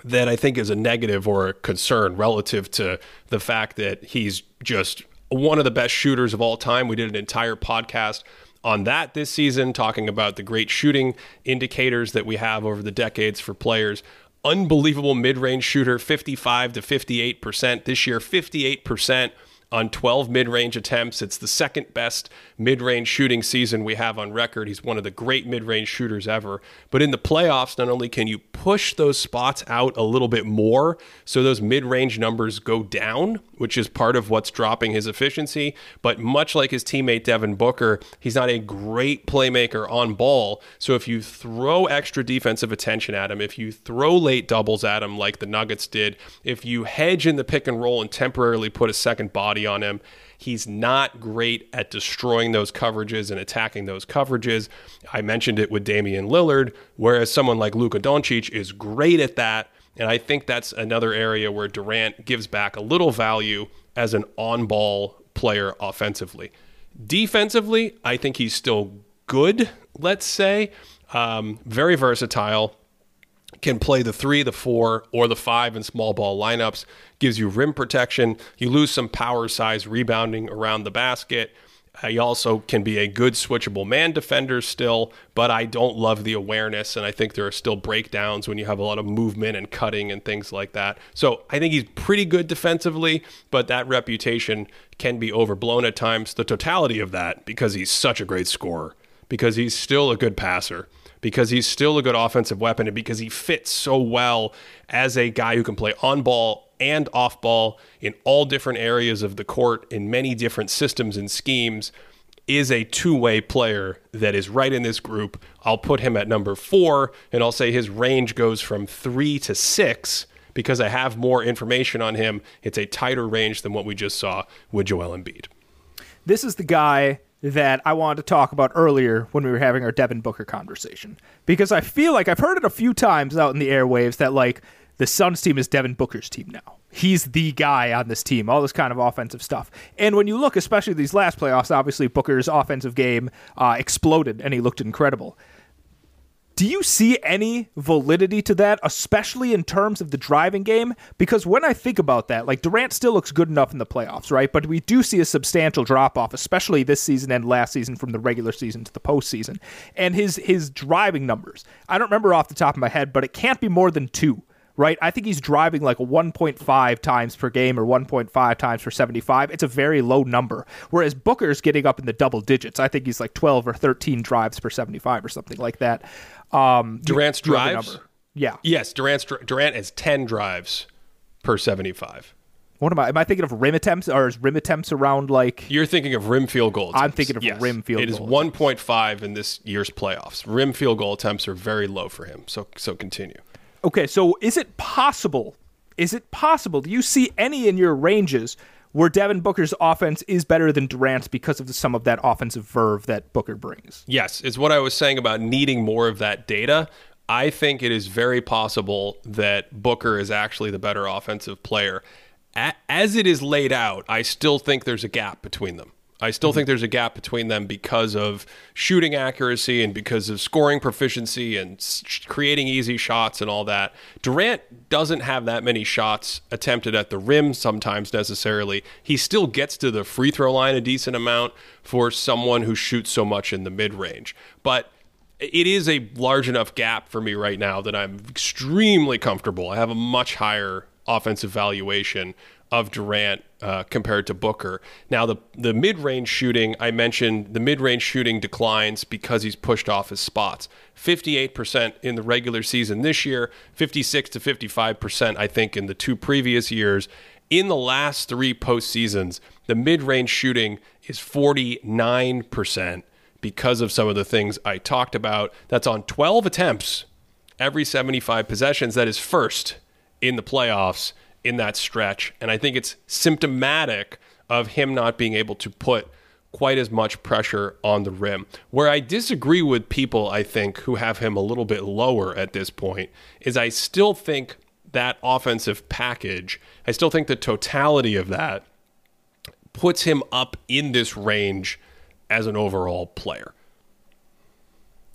that I think is a negative or a concern relative to the fact that he's just one of the best shooters of all time. We did an entire podcast on that this season, talking about the great shooting indicators that we have over the decades for players. Unbelievable mid range shooter, 55 to 58%. This year, 58% on 12 mid range attempts. It's the second best mid range shooting season we have on record. He's one of the great mid range shooters ever. But in the playoffs, not only can you push those spots out a little bit more so those mid range numbers go down, which is part of what's dropping his efficiency, but much like his teammate Devin Booker, he's not a great playmaker on ball. So if you throw extra defensive attention at him, if you throw late doubles at him like the Nuggets did, if you hedge in the pick and roll and temporarily put a second body body on him. He's not great at destroying those coverages and attacking those coverages. I mentioned it with Damian Lillard, whereas someone like Luka Doncic is great at that. And I think that's another area where Durant gives back a little value as an on ball player offensively. Defensively, I think he's still good, let's say. Um, very versatile can play the three, the four, or the five in small ball lineups, gives you rim protection. You lose some power size rebounding around the basket. Uh, he also can be a good switchable man defender still, but I don't love the awareness. And I think there are still breakdowns when you have a lot of movement and cutting and things like that. So I think he's pretty good defensively, but that reputation can be overblown at times. The totality of that, because he's such a great scorer, because he's still a good passer, because he's still a good offensive weapon, and because he fits so well as a guy who can play on ball and off ball in all different areas of the court in many different systems and schemes is a two-way player that is right in this group. I'll put him at number 4 and I'll say his range goes from 3 to 6 because I have more information on him. It's a tighter range than what we just saw with Joel Embiid. This is the guy that I wanted to talk about earlier when we were having our Devin Booker conversation because I feel like I've heard it a few times out in the airwaves that like the Suns team is Devin Booker's team now. He's the guy on this team, all this kind of offensive stuff. And when you look, especially these last playoffs, obviously Booker's offensive game uh, exploded and he looked incredible. Do you see any validity to that, especially in terms of the driving game? Because when I think about that, like Durant still looks good enough in the playoffs, right? But we do see a substantial drop off, especially this season and last season from the regular season to the postseason. And his his driving numbers, I don't remember off the top of my head, but it can't be more than two right? I think he's driving like 1.5 times per game or 1.5 times per 75. It's a very low number. Whereas Booker's getting up in the double digits. I think he's like 12 or 13 drives per 75 or something like that. Um, Durant's drives? Yeah. Yes, Durant's Durant has 10 drives per 75. What am I? Am I thinking of rim attempts, or is rim attempts around like? You're thinking of rim field goal. Attempts. I'm thinking of yes. rim field. It is 1.5 in this year's playoffs. Rim field goal attempts are very low for him. So so continue. Okay, so is it possible? Is it possible? Do you see any in your ranges where Devin Booker's offense is better than Durant's because of the, some of that offensive verve that Booker brings? Yes, is what I was saying about needing more of that data. I think it is very possible that Booker is actually the better offensive player. As it is laid out, I still think there's a gap between them. I still think mm-hmm. there's a gap between them because of shooting accuracy and because of scoring proficiency and creating easy shots and all that. Durant doesn't have that many shots attempted at the rim sometimes necessarily. He still gets to the free throw line a decent amount for someone who shoots so much in the mid range. But it is a large enough gap for me right now that I'm extremely comfortable. I have a much higher offensive valuation of Durant uh, compared to Booker. Now, the the mid range shooting, I mentioned the mid range shooting declines because he's pushed off his spots. 58% in the regular season this year, 56 to 55%, I think, in the two previous years. In the last three postseasons, the mid range shooting is 49% because of some of the things I talked about. That's on 12 attempts every 75 possessions. That is first in the playoffs in that stretch. And I think it's symptomatic of him not being able to put quite as much pressure on the rim. Where I disagree with people, I think, who have him a little bit lower at this point, is I still think that offensive package, I still think the totality of that puts him up in this range as an overall player.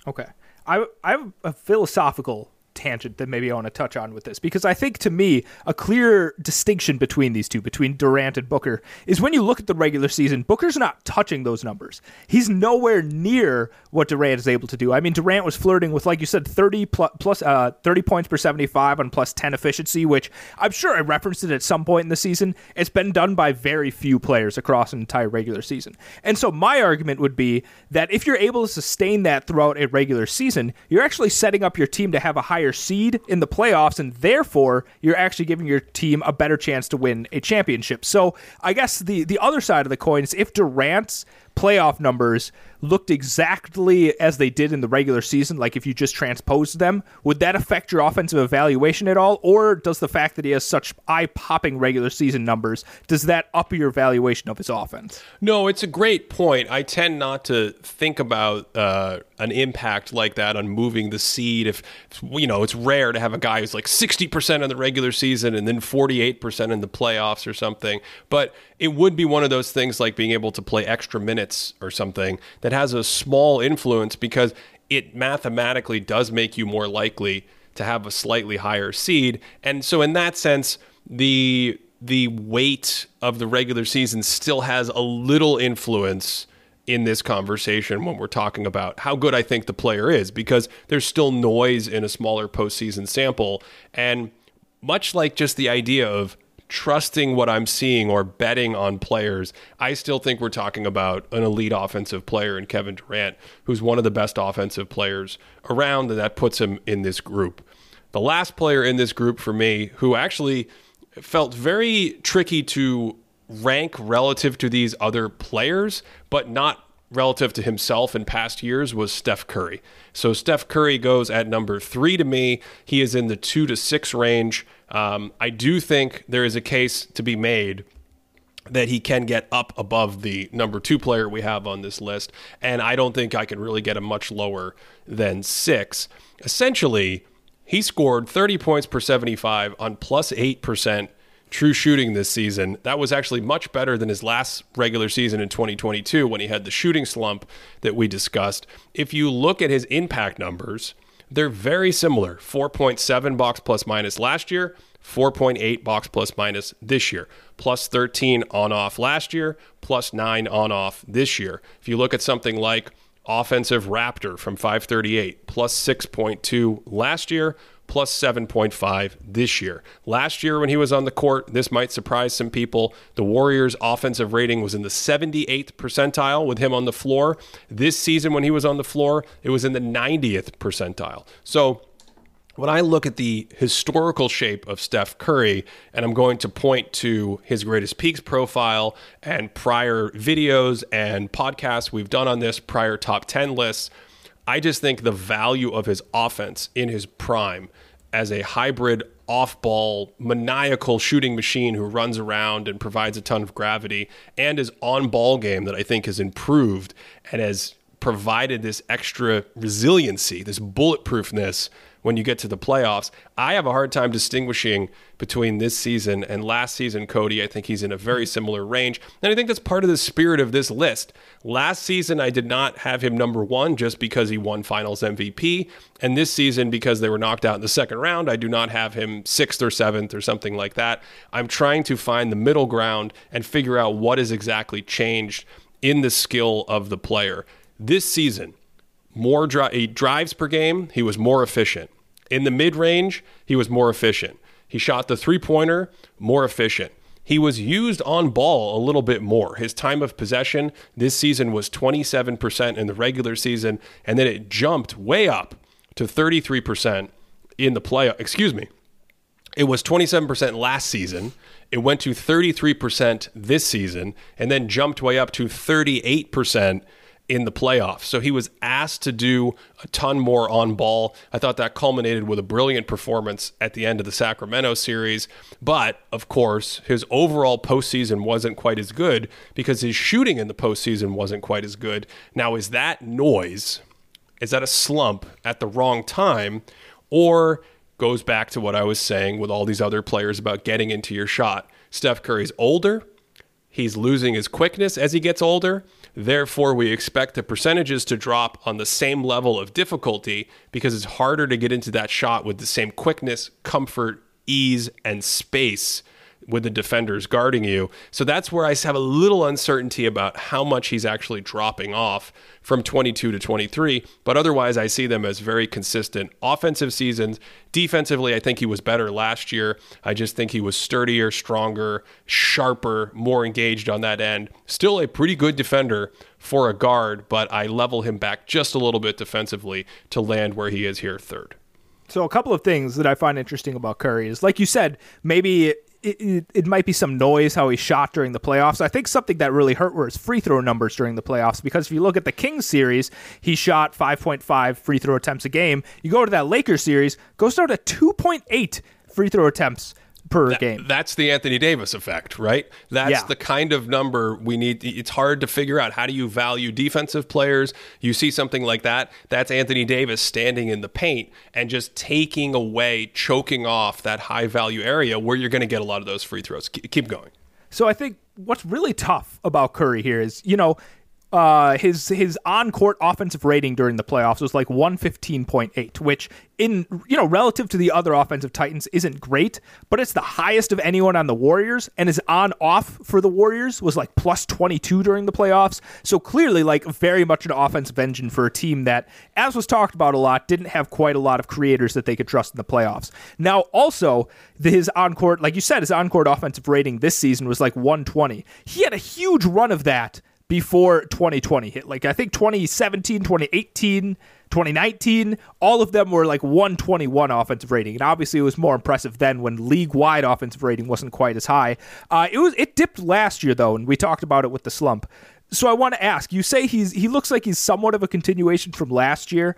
Okay. I, I have a philosophical tangent that maybe I want to touch on with this because I think to me a clear distinction between these two, between Durant and Booker, is when you look at the regular season, Booker's not touching those numbers. He's nowhere near what Durant is able to do. I mean, Durant was flirting with, like you said, 30 plus, plus uh, 30 points per 75 on plus 10 efficiency, which I'm sure I referenced it at some point in the season. It's been done by very few players across an entire regular season. And so my argument would be that if you're able to sustain that throughout a regular season, you're actually setting up your team to have a higher higher seed in the playoffs, and therefore you're actually giving your team a better chance to win a championship. So I guess the the other side of the coin is if Durant's playoff numbers looked exactly as they did in the regular season, like if you just transposed them, would that affect your offensive evaluation at all? Or does the fact that he has such eye popping regular season numbers, does that up your evaluation of his offense? No, it's a great point. I tend not to think about uh, an impact like that on moving the seed. If, you know, it's rare to have a guy who's like 60% in the regular season and then 48% in the playoffs or something. But it would be one of those things like being able to play extra minutes or something that has a small influence because it mathematically does make you more likely to have a slightly higher seed. And so in that sense, the the weight of the regular season still has a little influence in this conversation when we're talking about how good I think the player is because there's still noise in a smaller postseason sample. And much like just the idea of trusting what I'm seeing or betting on players, I still think we're talking about an elite offensive player in Kevin Durant, who's one of the best offensive players around, and that puts him in this group. The last player in this group for me, who actually felt very tricky to rank relative to these other players, but not relative to himself in past years was Steph Curry. So Steph Curry goes at number three to me. He is in the two to six range. Um, I do think there is a case to be made that he can get up above the number two player we have on this list. And I don't think I can really get him much lower than six. Essentially, he scored 30 points per 75 on plus 8% true shooting this season. That was actually much better than his last regular season in 2022 when he had the shooting slump that we discussed. If you look at his impact numbers, they're very similar 4.7 box plus minus last year, 4.8 box plus minus this year, plus 13 on off last year, plus 9 on off this year. If you look at something like offensive Raptor from 538, plus 6.2 last year, plus 7.5 this year. Last year, when he was on the court, this might surprise some people. The Warriors' offensive rating was in the 78th percentile with him on the floor. This season, when he was on the floor, it was in the 90th percentile. So, when I look at the historical shape of Steph Curry, and I'm going to point to his greatest peaks profile and prior videos and podcasts we've done on this, prior top 10 lists, I just think the value of his offense in his prime as a hybrid off ball, maniacal shooting machine who runs around and provides a ton of gravity, and his on ball game that I think has improved and has provided this extra resiliency, this bulletproofness when you get to the playoffs. I have a hard time distinguishing between this season and last season, Cody. I think he's in a very similar range. And I think that's part of the spirit of this list. Last season, I did not have him number one just because he won finals MVP. And this season, because they were knocked out in the second round, I do not have him sixth or seventh or something like that. I'm trying to find the middle ground and figure out what has exactly changed in the skill of the player. This season, more dri- drives per game, he was more efficient. In the mid range, he was more efficient. He shot the three pointer more efficient. He was used on ball a little bit more. His time of possession this season was 27% in the regular season, and then it jumped way up to 33% in the play. Excuse me. It was 27% last season. It went to 33% this season, and then jumped way up to 38% in the playoffs. So he was asked to do a ton more on ball. I thought that culminated with a brilliant performance at the end of the Sacramento series. But of course, his overall postseason wasn't quite as good because his shooting in the postseason wasn't quite as good. Now, is that noise? Is that a slump at the wrong time? Or goes back to what I was saying with all these other players about getting into your shot? Steph Curry's older. He's losing his quickness as he gets older. Therefore, we expect the percentages to drop on the same level of difficulty because it's harder to get into that shot with the same quickness, comfort, ease, and space with the defenders guarding you. So that's where I have a little uncertainty about how much he's actually dropping off from 22 to 23. But otherwise, I see them as very consistent offensive seasons. Defensively, I think he was better last year. I just think he was sturdier, stronger, sharper, more engaged on that end. Still a pretty good defender for a guard, but I level him back just a little bit defensively to land where he is here third. So a couple of things that I find interesting about Curry is, like you said, maybe it, it, it, might be some noise how he shot during the playoffs. I think something that really hurt were his free throw numbers during the playoffs because if you look at the Kings series, he shot 5.5 free throw attempts a game. You go to that Lakers series, goes down to 2.8 free throw attempts per that, game. That's the Anthony Davis effect, right? That's yeah. the kind of number we need. It's hard to figure out. How do you value defensive players? You see something like that. That's Anthony Davis standing in the paint and just taking away, choking off that high value area where you're going to get a lot of those free throws. Keep going. So I think what's really tough about Curry here is, you know, uh, his his on court offensive rating during the playoffs was like 115.8, which in you know relative to the other offensive titans isn't great, but it's the highest of anyone on the Warriors, and his on off for the Warriors was like plus 22 during the playoffs. So clearly, like very much an offensive engine for a team that, as was talked about a lot, didn't have quite a lot of creators that they could trust in the playoffs. Now, also his on court, like you said, his on court offensive rating this season was like 120. He had a huge run of that before 2020 hit. Like I think 2017, 2018, 2019, all of them were like 121 offensive rating, and obviously it was more impressive then when league-wide offensive rating wasn't quite as high. Uh, it was it dipped last year though, and we talked about it with the slump. So I want to ask: You say he's he looks like he's somewhat of a continuation from last year.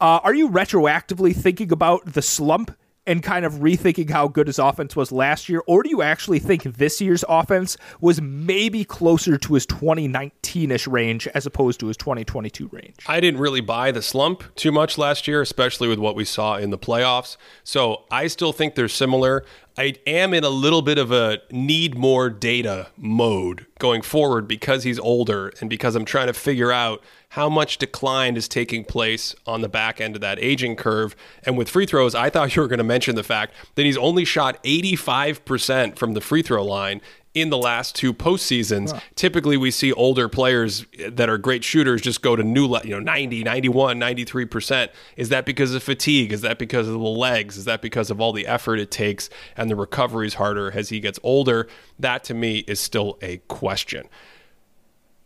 Uh, are you retroactively thinking about the slump and kind of rethinking how good his offense was last year? Or do you actually think this year's offense was maybe closer to his 2019 ish range as opposed to his 2022 range? I didn't really buy the slump too much last year, especially with what we saw in the playoffs. So I still think they're similar. I am in a little bit of a need more data mode going forward because he's older and because I'm trying to figure out how much decline is taking place on the back end of that aging curve. And with free throws, I thought you were going to mention the fact that he's only shot 85% from the free throw line in the last two postseasons. Huh. Typically, we see older players that are great shooters just go to new, you know, 90, 91, 93%. Is that because of fatigue? Is that because of the legs? Is that because of all the effort it takes and the recovery is harder as he gets older? That to me is still a question.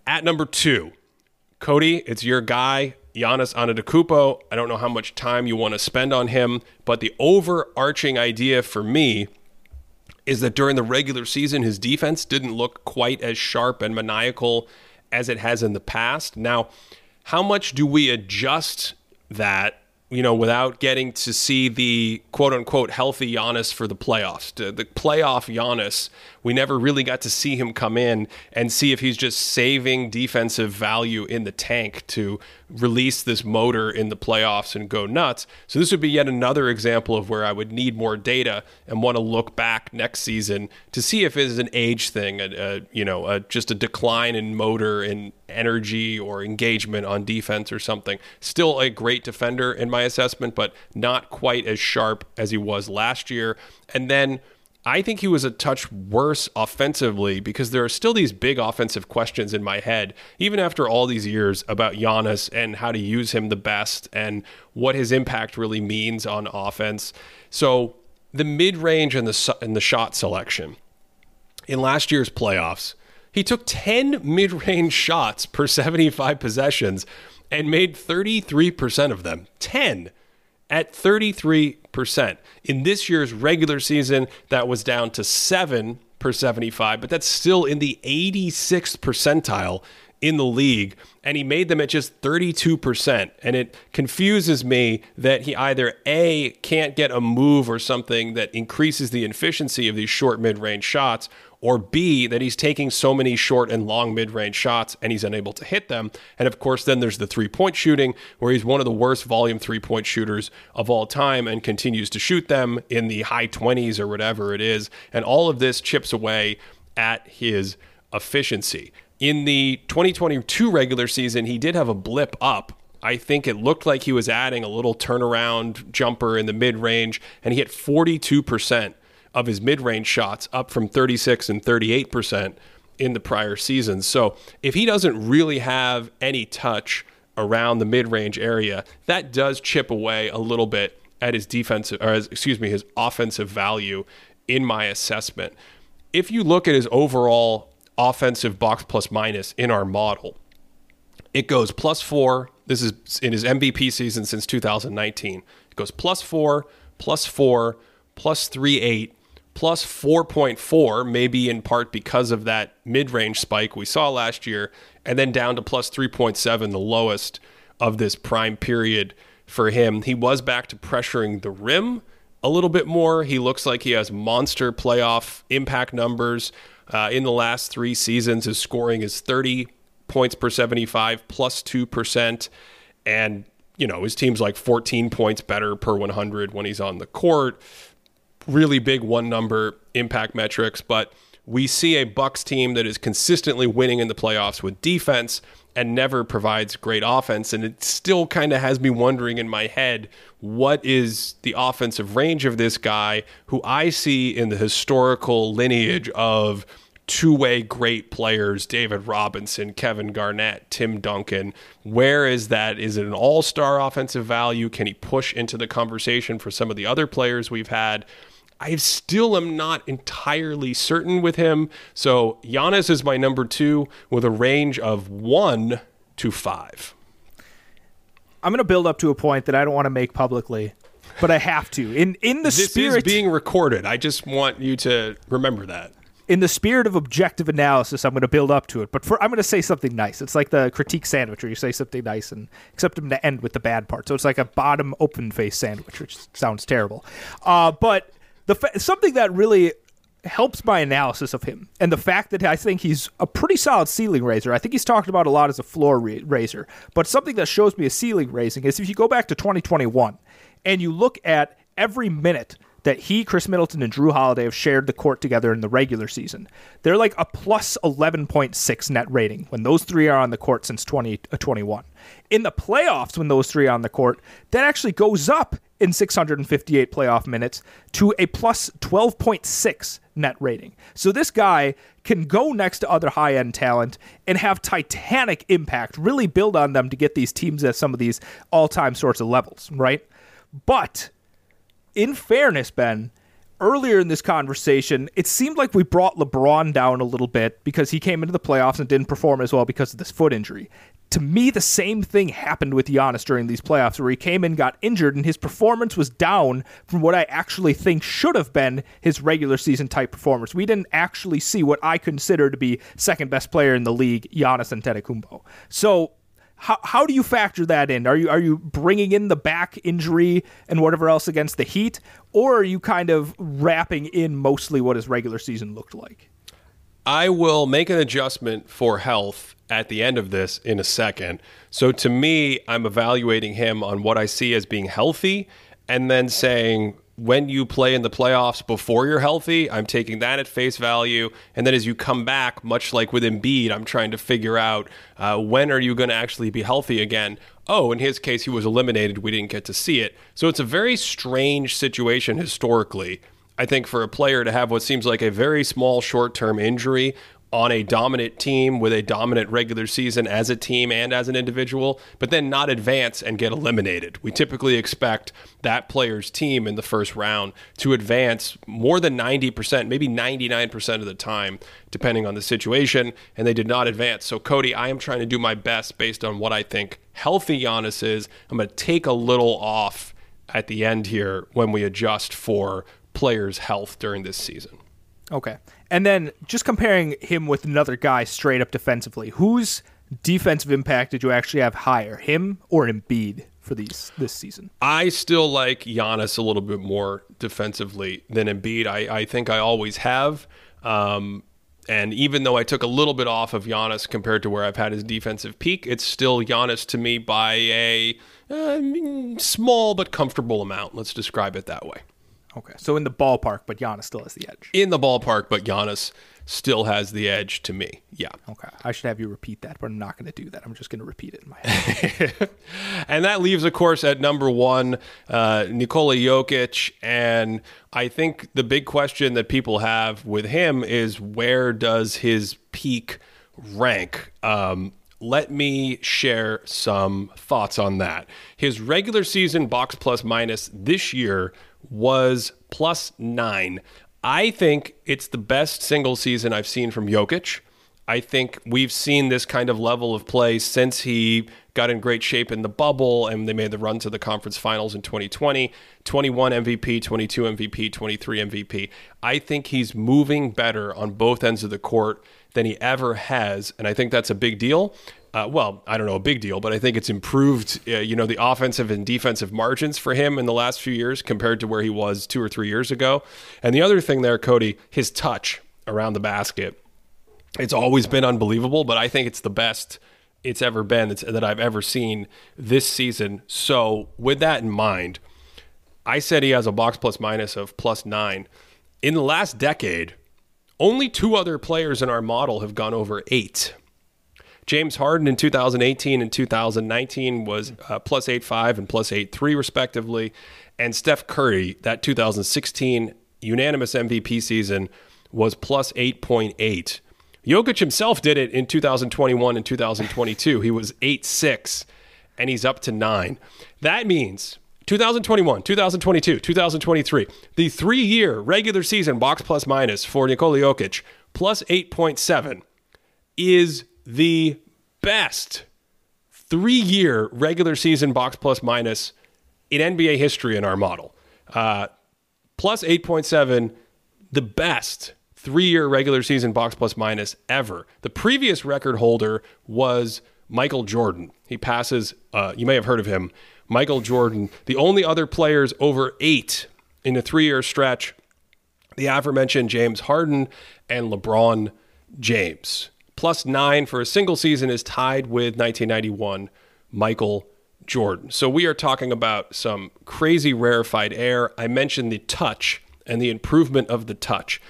At number two, Cody, it's your guy, Giannis Antetokounmpo. I don't know how much time you want to spend on him, but the overarching idea for me is that during the regular season, his defense didn't look quite as sharp and maniacal as it has in the past. Now, how much do we adjust that you know, without getting to see the quote unquote healthy Giannis for the playoffs. The playoff Giannis, we never really got to see him come in and see if he's just saving defensive value in the tank to release this motor in the playoffs and go nuts. So this would be yet another example of where I would need more data and want to look back next season to see if it is an age thing, a, a you know, a, just a decline in motor and energy or engagement on defense or something. Still a great defender in my assessment, but not quite as sharp as he was last year. And then I think he was a touch worse offensively because there are still these big offensive questions in my head, even after all these years, about Giannis and how to use him the best and what his impact really means on offense. So the mid range and the and the shot selection in last year's playoffs, he took 10 mid range shots per 75 possessions and made 33% of them. 10 at 33%. In this year's regular season, that was down to 7 per 75, but that's still in the 86th percentile in the league, and he made them at just 32%. And it confuses me that he either A, can't get a move or something that increases the efficiency of these short mid range shots, or B, that he's taking so many short and long mid range shots and he's unable to hit them. And of course, then there's the three point shooting, where he's one of the worst volume three point shooters of all time and continues to shoot them in the high 20s or whatever it is. And all of this chips away at his efficiency. In the 2022 regular season, he did have a blip up I think it looked like he was adding a little turnaround jumper in the mid range, and he hit 42% of his mid-range shots, up from 36 and 38 percent in the prior seasons. So if he doesn't really have any touch around the mid-range area, that does chip away a little bit at his defensive, or his, excuse me, his offensive value in my assessment. If you look at his overall offensive box plus minus in our model, it goes plus four. This is in his MVP season since 2019. It goes plus four, plus four, plus three eight, plus 4.4, maybe in part because of that mid range spike we saw last year, and then down to plus 3.7, the lowest of this prime period for him. He was back to pressuring the rim a little bit more. He looks like he has monster playoff impact numbers. Uh, in the last three seasons, his scoring is 30 points per 75, plus 2%. And, you know, his team's like 14 points better per 100 when he's on the court really big one number impact metrics, but we see a Bucks team that is consistently winning in the playoffs with defense and never provides great offense. And it still kind of has me wondering in my head what is the offensive range of this guy who I see in the historical lineage of two way great players David Robinson, Kevin Garnett, Tim Duncan. Where is that? Is it an all star offensive value? Can he push into the conversation for some of the other players we've had? I still am not entirely certain with him. So Giannis is my number two with a range of one to five. I'm going to build up to a point that I don't want to make publicly, but I have to. In in the this spirit is being recorded. I just want you to remember that. In the spirit of objective analysis, I'm going to build up to it. But for I'm going to say something nice. It's like the critique sandwich, where you say something nice and accept them to end with the bad part. So it's like a bottom open face sandwich, which sounds terrible. Uh, but the fa- something that really helps my analysis of him and the fact that I think he's a pretty solid ceiling raiser. I think he's talked about a lot as a floor ra- raiser, but something that shows me a ceiling raising is if you go back to 2021 and you look at every minute that he, Khris Middleton, and Jrue Holiday have shared the court together in the regular season. They're like a plus 11.6 net rating when those three are on the court since 2021. 20, uh, in the playoffs, when those three are on the court, that actually goes up in 658 playoff minutes to a plus 12.6 net rating. So this guy can go next to other high end talent and have titanic impact, really build on them to get these teams at some of these all time sorts of levels, right? But in fairness, Ben, earlier in this conversation, it seemed like we brought LeBron down a little bit because he came into the playoffs and didn't perform as well because of this foot injury. To me, the same thing happened with Giannis during these playoffs, where he came in, got injured, and his performance was down from what I actually think should have been his regular season type performance. We didn't actually see what I consider to be second best player in the league, Giannis Antetokounmpo. So how, how do you factor that in? Are you are you bringing in the back injury and whatever else against the Heat, or are you kind of wrapping in mostly what his regular season looked like? I will make an adjustment for health at the end of this in a second. So to me, I'm evaluating him on what I see as being healthy and then saying when you play in the playoffs before you're healthy, I'm taking that at face value. And then as you come back, much like with Embiid, I'm trying to figure out uh, when are you going to actually be healthy again. Oh, in his case, he was eliminated. We didn't get to see it. So it's a very strange situation historically. I think for a player to have what seems like a very small short term injury on a dominant team with a dominant regular season as a team and as an individual, but then not advance and get eliminated. We typically expect that player's team in the first round to advance more than 90%, maybe 99% of the time, depending on the situation, and they did not advance. So, Cody, I am trying to do my best based on what I think healthy Giannis is. I'm going to take a little off at the end here when we adjust for players' health during this season. Okay. And then just comparing him with another guy straight up defensively, whose defensive impact did you actually have higher, him or Embiid for these this season? I still like Giannis a little bit more defensively than Embiid. I, I think I always have. Um, and even though I took a little bit off of Giannis compared to where I've had his defensive peak, it's still Giannis to me by a uh, small but comfortable amount. Let's describe it that way. Okay. So in the ballpark, but Giannis still has the edge. In the ballpark, but Giannis still has the edge to me. Yeah. Okay. I should have you repeat that, but I'm not going to do that. I'm just going to repeat it in my head. and that leaves, of course, at number one, uh, Nikola Jokic. And I think the big question that people have with him is where does his peak rank? Um, let me share some thoughts on that. His regular season box plus minus this year was plus nine. I think it's the best single season I've seen from Jokic. I think we've seen this kind of level of play since he got in great shape in the bubble and they made the run to the conference finals in 2020 21 MVP, 22 MVP, 23 MVP. I think he's moving better on both ends of the court than he ever has. And I think that's a big deal uh, well, I don't know, a big deal, but I think it's improved, uh, you know, the offensive and defensive margins for him in the last few years compared to where he was two or three years ago. And the other thing there, Cody, his touch around the basket, it's always been unbelievable, but I think it's the best it's ever been that I've ever seen this season. So, with that in mind, I said he has a box plus minus of plus nine. In the last decade, only two other players in our model have gone over eight. James Harden in 2018 and 2019 was uh, plus 8.5 and plus 8.3, respectively. And Steph Curry, that 2016 unanimous MVP season, was plus 8.8. Jokic himself did it in 2021 and 2022. He was 8.6, and he's up to 9. That means 2021, 2022, 2023, the three year regular season box plus minus for Nikola Jokic, plus 8.7, is the best three year regular season box plus minus in NBA history in our model. Uh, plus 8.7, the best three year regular season box plus minus ever. The previous record holder was Michael Jordan. He passes, uh, you may have heard of him, Michael Jordan. The only other players over eight in a three year stretch, the aforementioned James Harden and LeBron James. Plus nine for a single season is tied with 1991 Michael Jordan. So we are talking about some crazy rarefied air. I mentioned the touch and the improvement of the touch.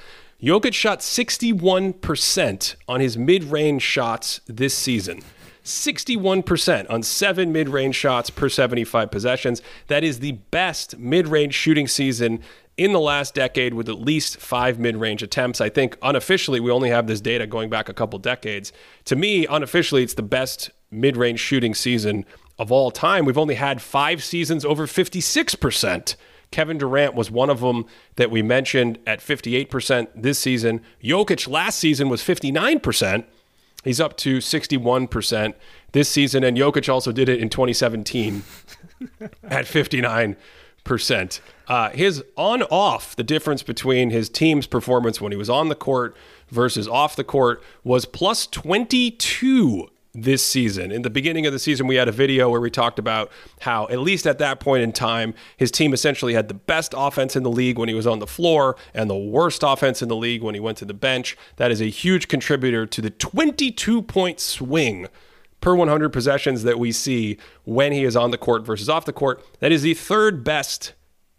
Jokic shot 61% on his mid range shots this season. 61% on seven mid range shots per 75 possessions. That is the best mid range shooting season in the last decade with at least five mid range attempts. I think unofficially, we only have this data going back a couple decades. To me, unofficially, it's the best mid range shooting season of all time. We've only had five seasons over 56%. Kevin Durant was one of them that we mentioned at 58% this season. Jokic last season was 59%. He's up to 61% this season, and Jokic also did it in 2017 at 59%. Uh, his on off, the difference between his team's performance when he was on the court versus off the court was plus 22 this season. In the beginning of the season, we had a video where we talked about how, at least at that point in time, his team essentially had the best offense in the league when he was on the floor and the worst offense in the league when he went to the bench. That is a huge contributor to the 22 point swing per 100 possessions that we see when he is on the court versus off the court. That is the third best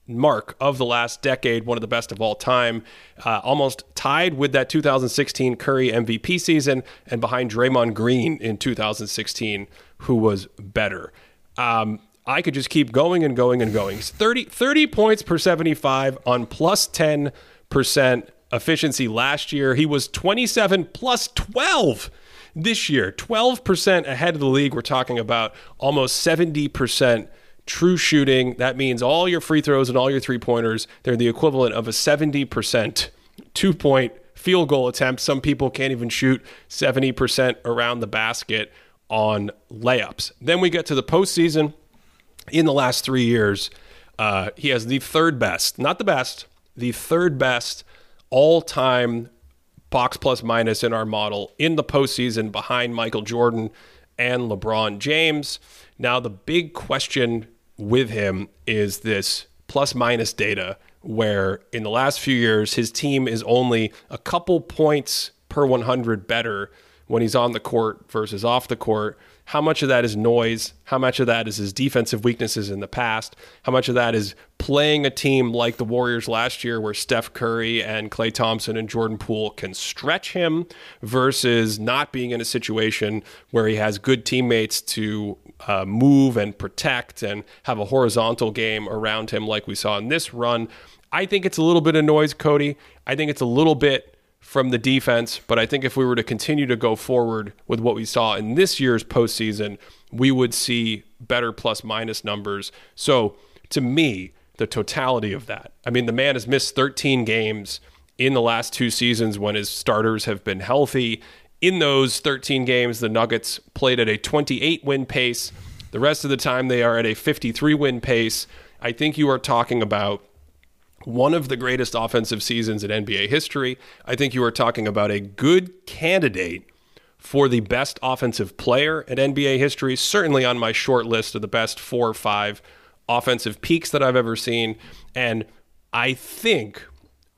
mark of the last decade, one of the best of all time, uh, almost tied with that 2016 Curry MVP season and behind Draymond Green in 2016, who was better. Um, I could just keep going and going and going. 30, 30 points per 75 on plus 10% efficiency last year. He was 27 plus 12 this year, 12% ahead of the league. We're talking about almost 70% true shooting. That means all your free throws and all your three pointers, they're the equivalent of a 70% two point field goal attempt. Some people can't even shoot 70% around the basket on layups. Then we get to the postseason. In the last three years, uh, he has the third best, not the best, the third best all time box plus minus in our model in the postseason behind Michael Jordan and LeBron James. Now, the big question with him is this plus minus data where in the last few years his team is only a couple points per 100 better when he's on the court versus off the court. How much of that is noise? How much of that is his defensive weaknesses in the past? How much of that is playing a team like the Warriors last year, where Steph Curry and Klay Thompson and Jordan Poole can stretch him, versus not being in a situation where he has good teammates to uh, move and protect and have a horizontal game around him, like we saw in this run? I think it's a little bit of noise, Cody. I think it's a little bit from the defense. But I think if we were to continue to go forward with what we saw in this year's postseason, we would see better plus minus numbers. So to me, the totality of that. I mean, the man has missed 13 games in the last two seasons when his starters have been healthy. In those 13 games, the Nuggets played at a 28 win pace. The rest of the time, they are at a 53 win pace. I think you are talking about one of the greatest offensive seasons in NBA history. I think you are talking about a good candidate for the best offensive player in NBA history, certainly on my short list of the best four or five offensive peaks that I've ever seen. And I think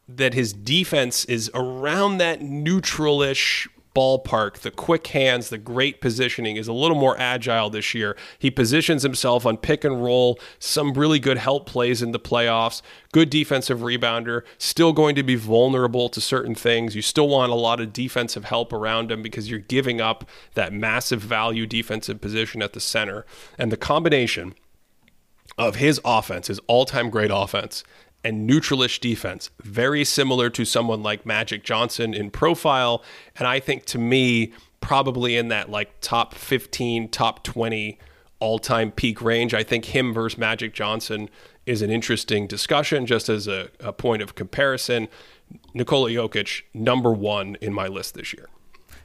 that his defense is around that neutralish ballpark, the quick hands, the great positioning is a little more agile this year. He positions himself on pick and roll, some really good help plays in the playoffs, good defensive rebounder, still going to be vulnerable to certain things. You still want a lot of defensive help around him because you're giving up that massive value defensive position at the center. And the combination of his offense, his all time great offense, and neutralish defense, very similar to someone like Magic Johnson in profile. And I think to me, probably in that like top 15, top 20 all time peak range. I think him versus Magic Johnson is an interesting discussion just as a, a point of comparison. Nikola Jokic, number one in my list this year.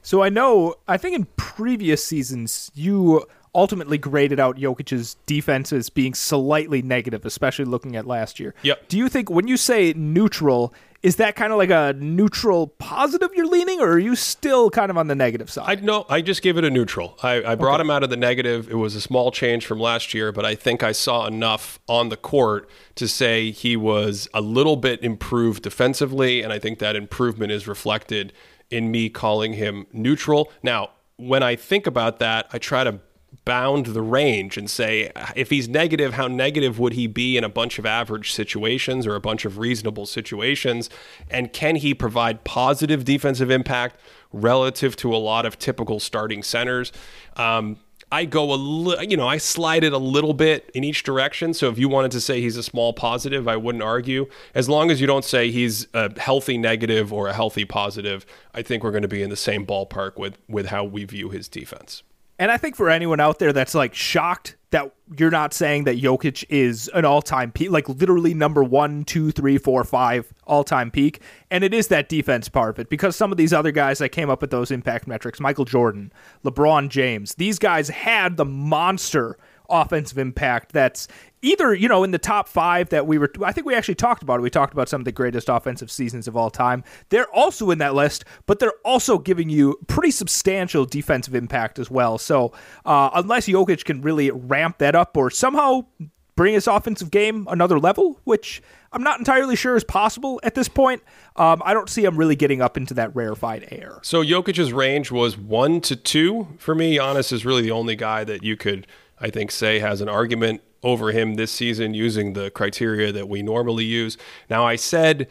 So I know, I think in previous seasons, you ultimately graded out Jokic's defense as being slightly negative, especially looking at last year. Yep. Do you think when you say neutral, is that kind of like a neutral positive you're leaning, or are you still kind of on the negative side? I no, I just gave it a neutral. I, I brought okay. him out of the negative. It was a small change from last year, but I think I saw enough on the court to say he was a little bit improved defensively, and I think that improvement is reflected in me calling him neutral. Now, when I think about that, I try to bound the range and say if he's negative how negative would he be in a bunch of average situations or a bunch of reasonable situations and can he provide positive defensive impact relative to a lot of typical starting centers um, I go a little, you know, I slide it a little bit in each direction. So if you wanted to say he's a small positive, I wouldn't argue. As long as you don't say he's a healthy negative or a healthy positive, I think we're going to be in the same ballpark with with how we view his defense. And I think for anyone out there that's like shocked that you're not saying that Jokic is an all time peak, like literally number one, two, three, four, five all time peak. And it is that defense part of it because some of these other guys that came up with those impact metrics, Michael Jordan, LeBron James, these guys had the monster offensive impact that's either you know in the top five that we were i think we actually talked about it. We talked about some of the greatest offensive seasons of all time. They're also in that list but they're also giving you pretty substantial defensive impact as well. So uh, unless Jokic can really ramp that up or somehow bring his offensive game another level which i'm not entirely sure is possible at this point um, i don't see him really getting up into that rarefied air. So Jokic's range was one to two for me. Giannis is really the only guy that you could I think say has an argument over him this season using the criteria that we normally use. Now, I said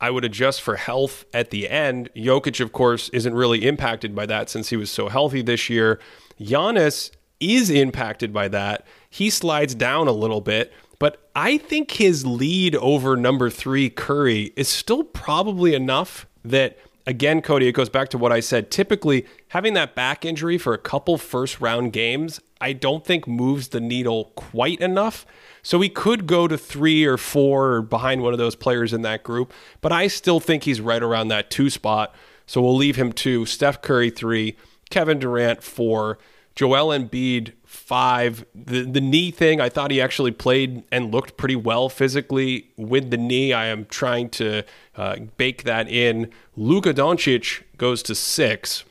I would adjust for health at the end. Jokic, of course, isn't really impacted by that since he was so healthy this year. Giannis is impacted by that. He slides down a little bit, but I think his lead over number three, Curry, is still probably enough that again, Cody, it goes back to what I said. Typically, having that back injury for a couple first round games, I don't think moves the needle quite enough. So he could go to three or four behind one of those players in that group, but I still think he's right around that two spot. So we'll leave him two, Steph Curry three, Kevin Durant four, Joel Embiid five. The the knee thing, I thought he actually played and looked pretty well physically with the knee. I am trying to uh, bake that in. Luka Doncic goes to six.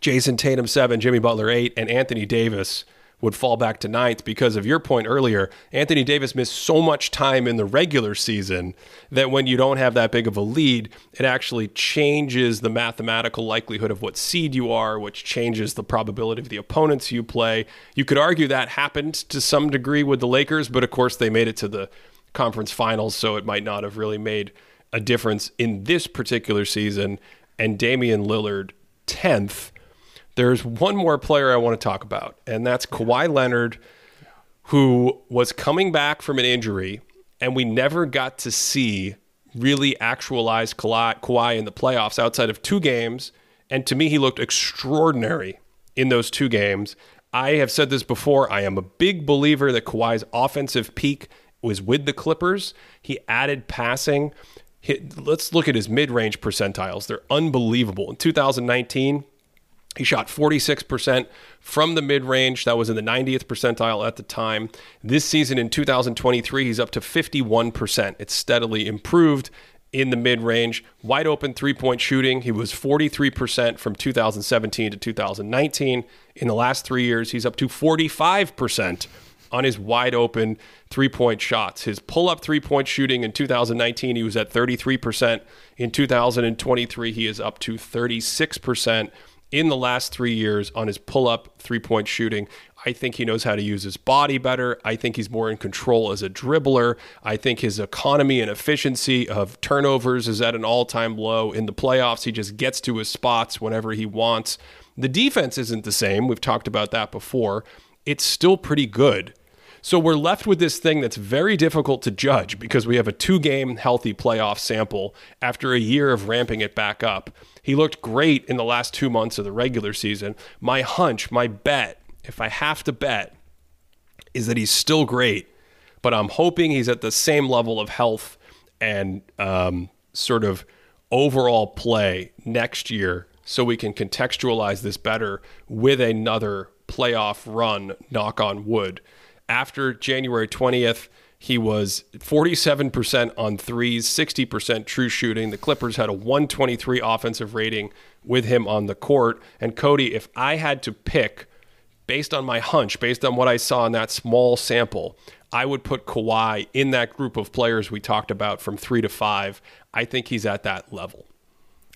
Jayson Tatum seven, Jimmy Butler eight, and Anthony Davis would fall back to ninth because of your point earlier. Anthony Davis missed so much time in the regular season that when you don't have that big of a lead, it actually changes the mathematical likelihood of what seed you are, which changes the probability of the opponents you play. You could argue that happened to some degree with the Lakers, but of course they made it to the conference finals, so it might not have really made a difference in this particular season. And Damian Lillard, 10th there's one more player I want to talk about, and that's Kawhi Leonard, who was coming back from an injury, and we never got to see really actualize Kawhi in the playoffs outside of two games. And to me, he looked extraordinary in those two games. I have said this before. I am a big believer that Kawhi's offensive peak was with the Clippers. He added passing. let's look at his mid range percentiles. They're unbelievable. In 2019, he shot 46% from the mid range. That was in the 90th percentile at the time. This season in 2023, he's up to 51%. It's steadily improved in the mid range. Wide open three point shooting. He was 43% from 2017 to 2019. In the last three years, he's up to 45% on his wide open three point shots. His pull up three point shooting in 2019, he was at 33%. In 2023, he is up to 36% in the last three years on his pull up three point shooting. I think he knows how to use his body better. I think he's more in control as a dribbler. I think his economy and efficiency of turnovers is at an all time low. In the playoffs, he just gets to his spots whenever he wants. The defense isn't the same. We've talked about that before. It's still pretty good. So we're left with this thing that's very difficult to judge because we have a two game healthy playoff sample after a year of ramping it back up. He looked great in the last two months of the regular season. My hunch, my bet, if I have to bet, is that he's still great, but I'm hoping he's at the same level of health and um, sort of overall play next year so we can contextualize this better with another playoff run, knock on wood after January 20th, he was 47% on threes, 60% true shooting. The Clippers had a 123 offensive rating with him on the court. And Cody, if I had to pick based on my hunch, based on what I saw in that small sample, I would put Kawhi in that group of players we talked about from three to five. I think he's at that level.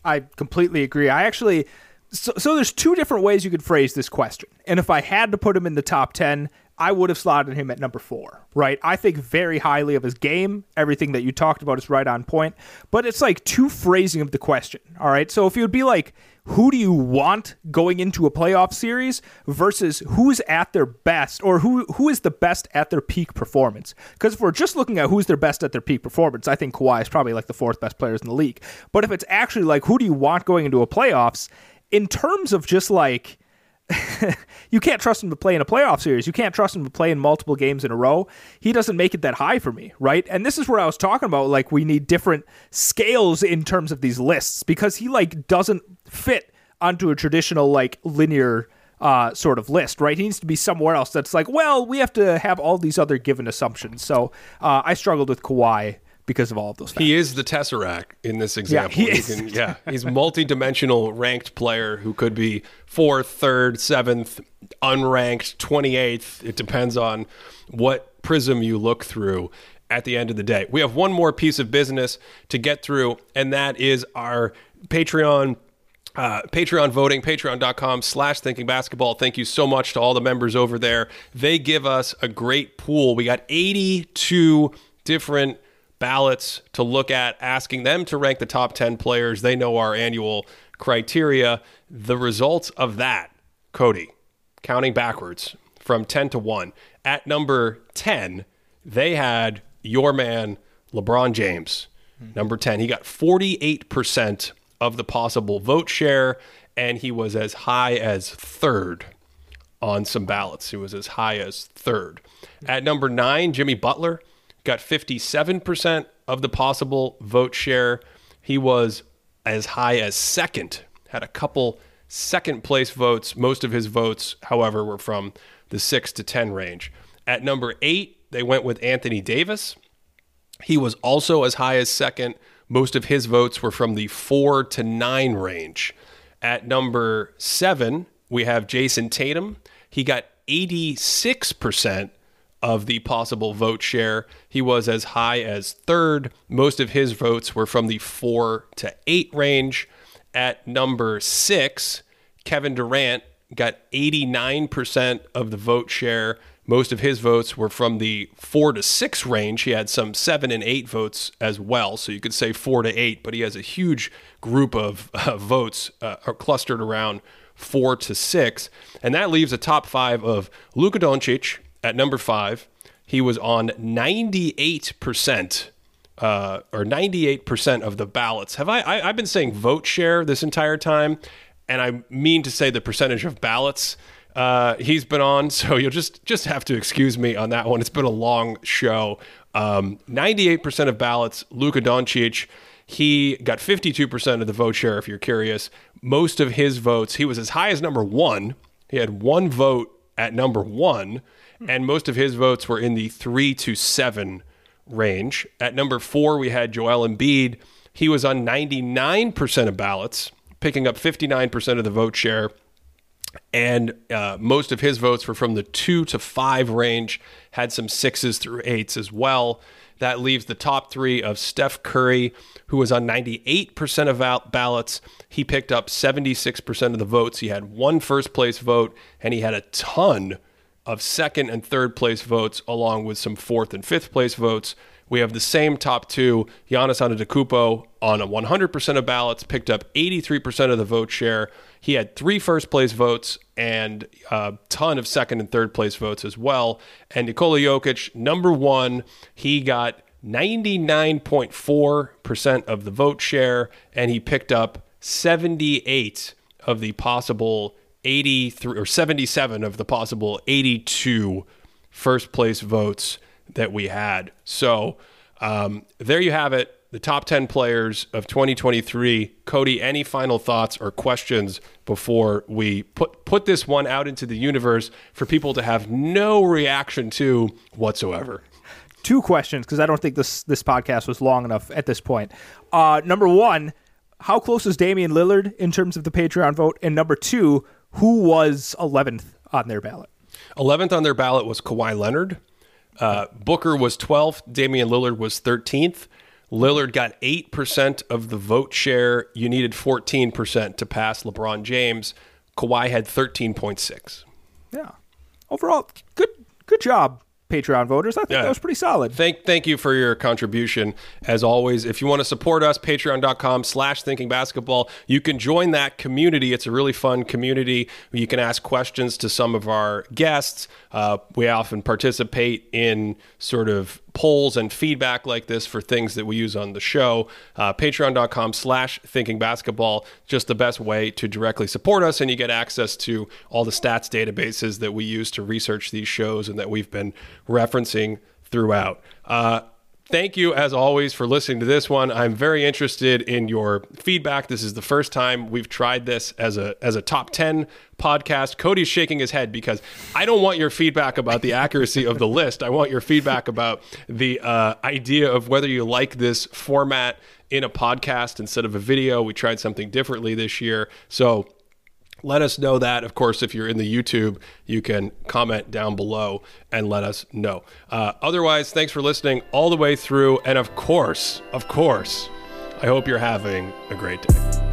I completely agree. I actually so, so there's two different ways you could phrase this question. And if I had to put him in the top 10, I would have slotted him at number four, right? I think very highly of his game. Everything that you talked about is right on point. But it's like two phrasing of the question, all right? So if you would be like, who do you want going into a playoff series versus who's at their best or who who is the best at their peak performance? Because if we're just looking at who's their best at their peak performance, I think Kawhi is probably like the fourth best players in the league. But if it's actually like who do you want going into a playoffs, in terms of just like you can't trust him to play in a playoff series. You can't trust him to play in multiple games in a row. He doesn't make it that high for me, right? And this is where I was talking about like we need different scales in terms of these lists because he like doesn't fit onto a traditional like linear uh, sort of list, right? He needs to be somewhere else that's like, well, we have to have all these other given assumptions. So uh, I struggled with Kawhi because of all of those factors. He is the Tesseract in this example. Yeah, he is. Can, yeah, he's multi-dimensional ranked player who could be fourth, third, seventh, unranked, 28th. It depends on what prism you look through at the end of the day. We have one more piece of business to get through, and that is our Patreon uh, Patreon voting, patreon.com slash thinking basketball. Thank you so much to all the members over there. They give us a great pool. We got 82 different ballots to look at, asking them to rank the top 10 players. They know our annual criteria. The results of that, Cody, counting backwards from 10 to 1, at number 10, they had your man, LeBron James. Number 10, he got 48% of the possible vote share, and he was as high as third on some ballots. He was as high as third. At number nine, Jimmy Butler got 57% of the possible vote share. He was as high as second, had a couple second place votes. Most of his votes, however, were from the 6 to 10 range. At number eight, they went with Anthony Davis. He was also as high as second. Most of his votes were from the 4 to 9 range. At number seven, we have Jayson Tatum. He got 86% of the possible vote share. He was as high as third. Most of his votes were from the four to eight range. At number six, Kevin Durant got 89% of the vote share. Most of his votes were from the four to six range. He had some seven and eight votes as well. So you could say four to eight, but he has a huge group of uh, votes uh, clustered around four to six. And that leaves a top five of Luka Doncic, at number five, he was on 98%. Uh, or 98% of the ballots. Have I, I? I've been saying vote share this entire time, and I mean to say the percentage of ballots uh, he's been on. So you'll just just have to excuse me on that one. It's been a long show. Um, 98% of ballots. Luka Doncic. He got 52% of the vote share. If you're curious, most of his votes. He was as high as number one. He had one vote at number one and most of his votes were in the three to seven range. At number four, we had Joel Embiid. He was on 99% of ballots, picking up 59% of the vote share. and uh, most of his votes were from the two to five range, had some sixes through eights as well. That leaves the top three of Steph Curry, who was on 98% of ballots. He picked up 76% of the votes. He had one first place vote, and he had a ton of second and third place votes, along with some fourth and fifth place votes. We have the same top two. Giannis Antetokounmpo on a 100% of ballots picked up 83% of the vote share. He had three first place votes and a ton of second and third place votes as well. And Nikola Jokic, number one, he got 99.4% of the vote share and he picked up 78 of the possible 83 or 77 of the possible 82 first place votes that we had. So um, there you have it. The top 10 players of 2023. Cody, any final thoughts or questions before we put, put this one out into the universe for people to have no reaction to whatsoever? Two questions because I don't think this this podcast was long enough at this point. Uh, number one, how close is Damian Lillard in terms of the Patreon vote? And number two, who was 11th on their ballot? 11th on their ballot was Kawhi Leonard. Uh, Booker was 12th. Damian Lillard was 13th. Lillard got 8% of the vote share. You needed 14% to pass LeBron James. Kawhi had 13.6. Yeah. Overall, good good job Patreon voters. I think yeah. that was pretty solid. Thank thank you for your contribution. As always, if you want to support us, patreon.com slash thinking basketball. You can join that community. It's a really fun community. You can ask questions to some of our guests. Uh, we often participate in sort of polls and feedback like this for things that we use on the show. Uh, Patreon.com slash thinking basketball, just the best way to directly support us. And you get access to all the stats databases that we use to research these shows and that we've been referencing throughout. Uh, Thank you, as always, for listening to this one. I'm very interested in your feedback. This is the first time we've tried this as a as a top ten podcast. Cody's shaking his head because I don't want your feedback about the accuracy of the list. I want your feedback about the uh, idea of whether you like this format in a podcast instead of a video. We tried something differently this year, so let us know that. Of course, if you're in the YouTube, you can comment down below and let us know. Uh, otherwise, thanks for listening all the way through. And of course, of course, I hope you're having a great day.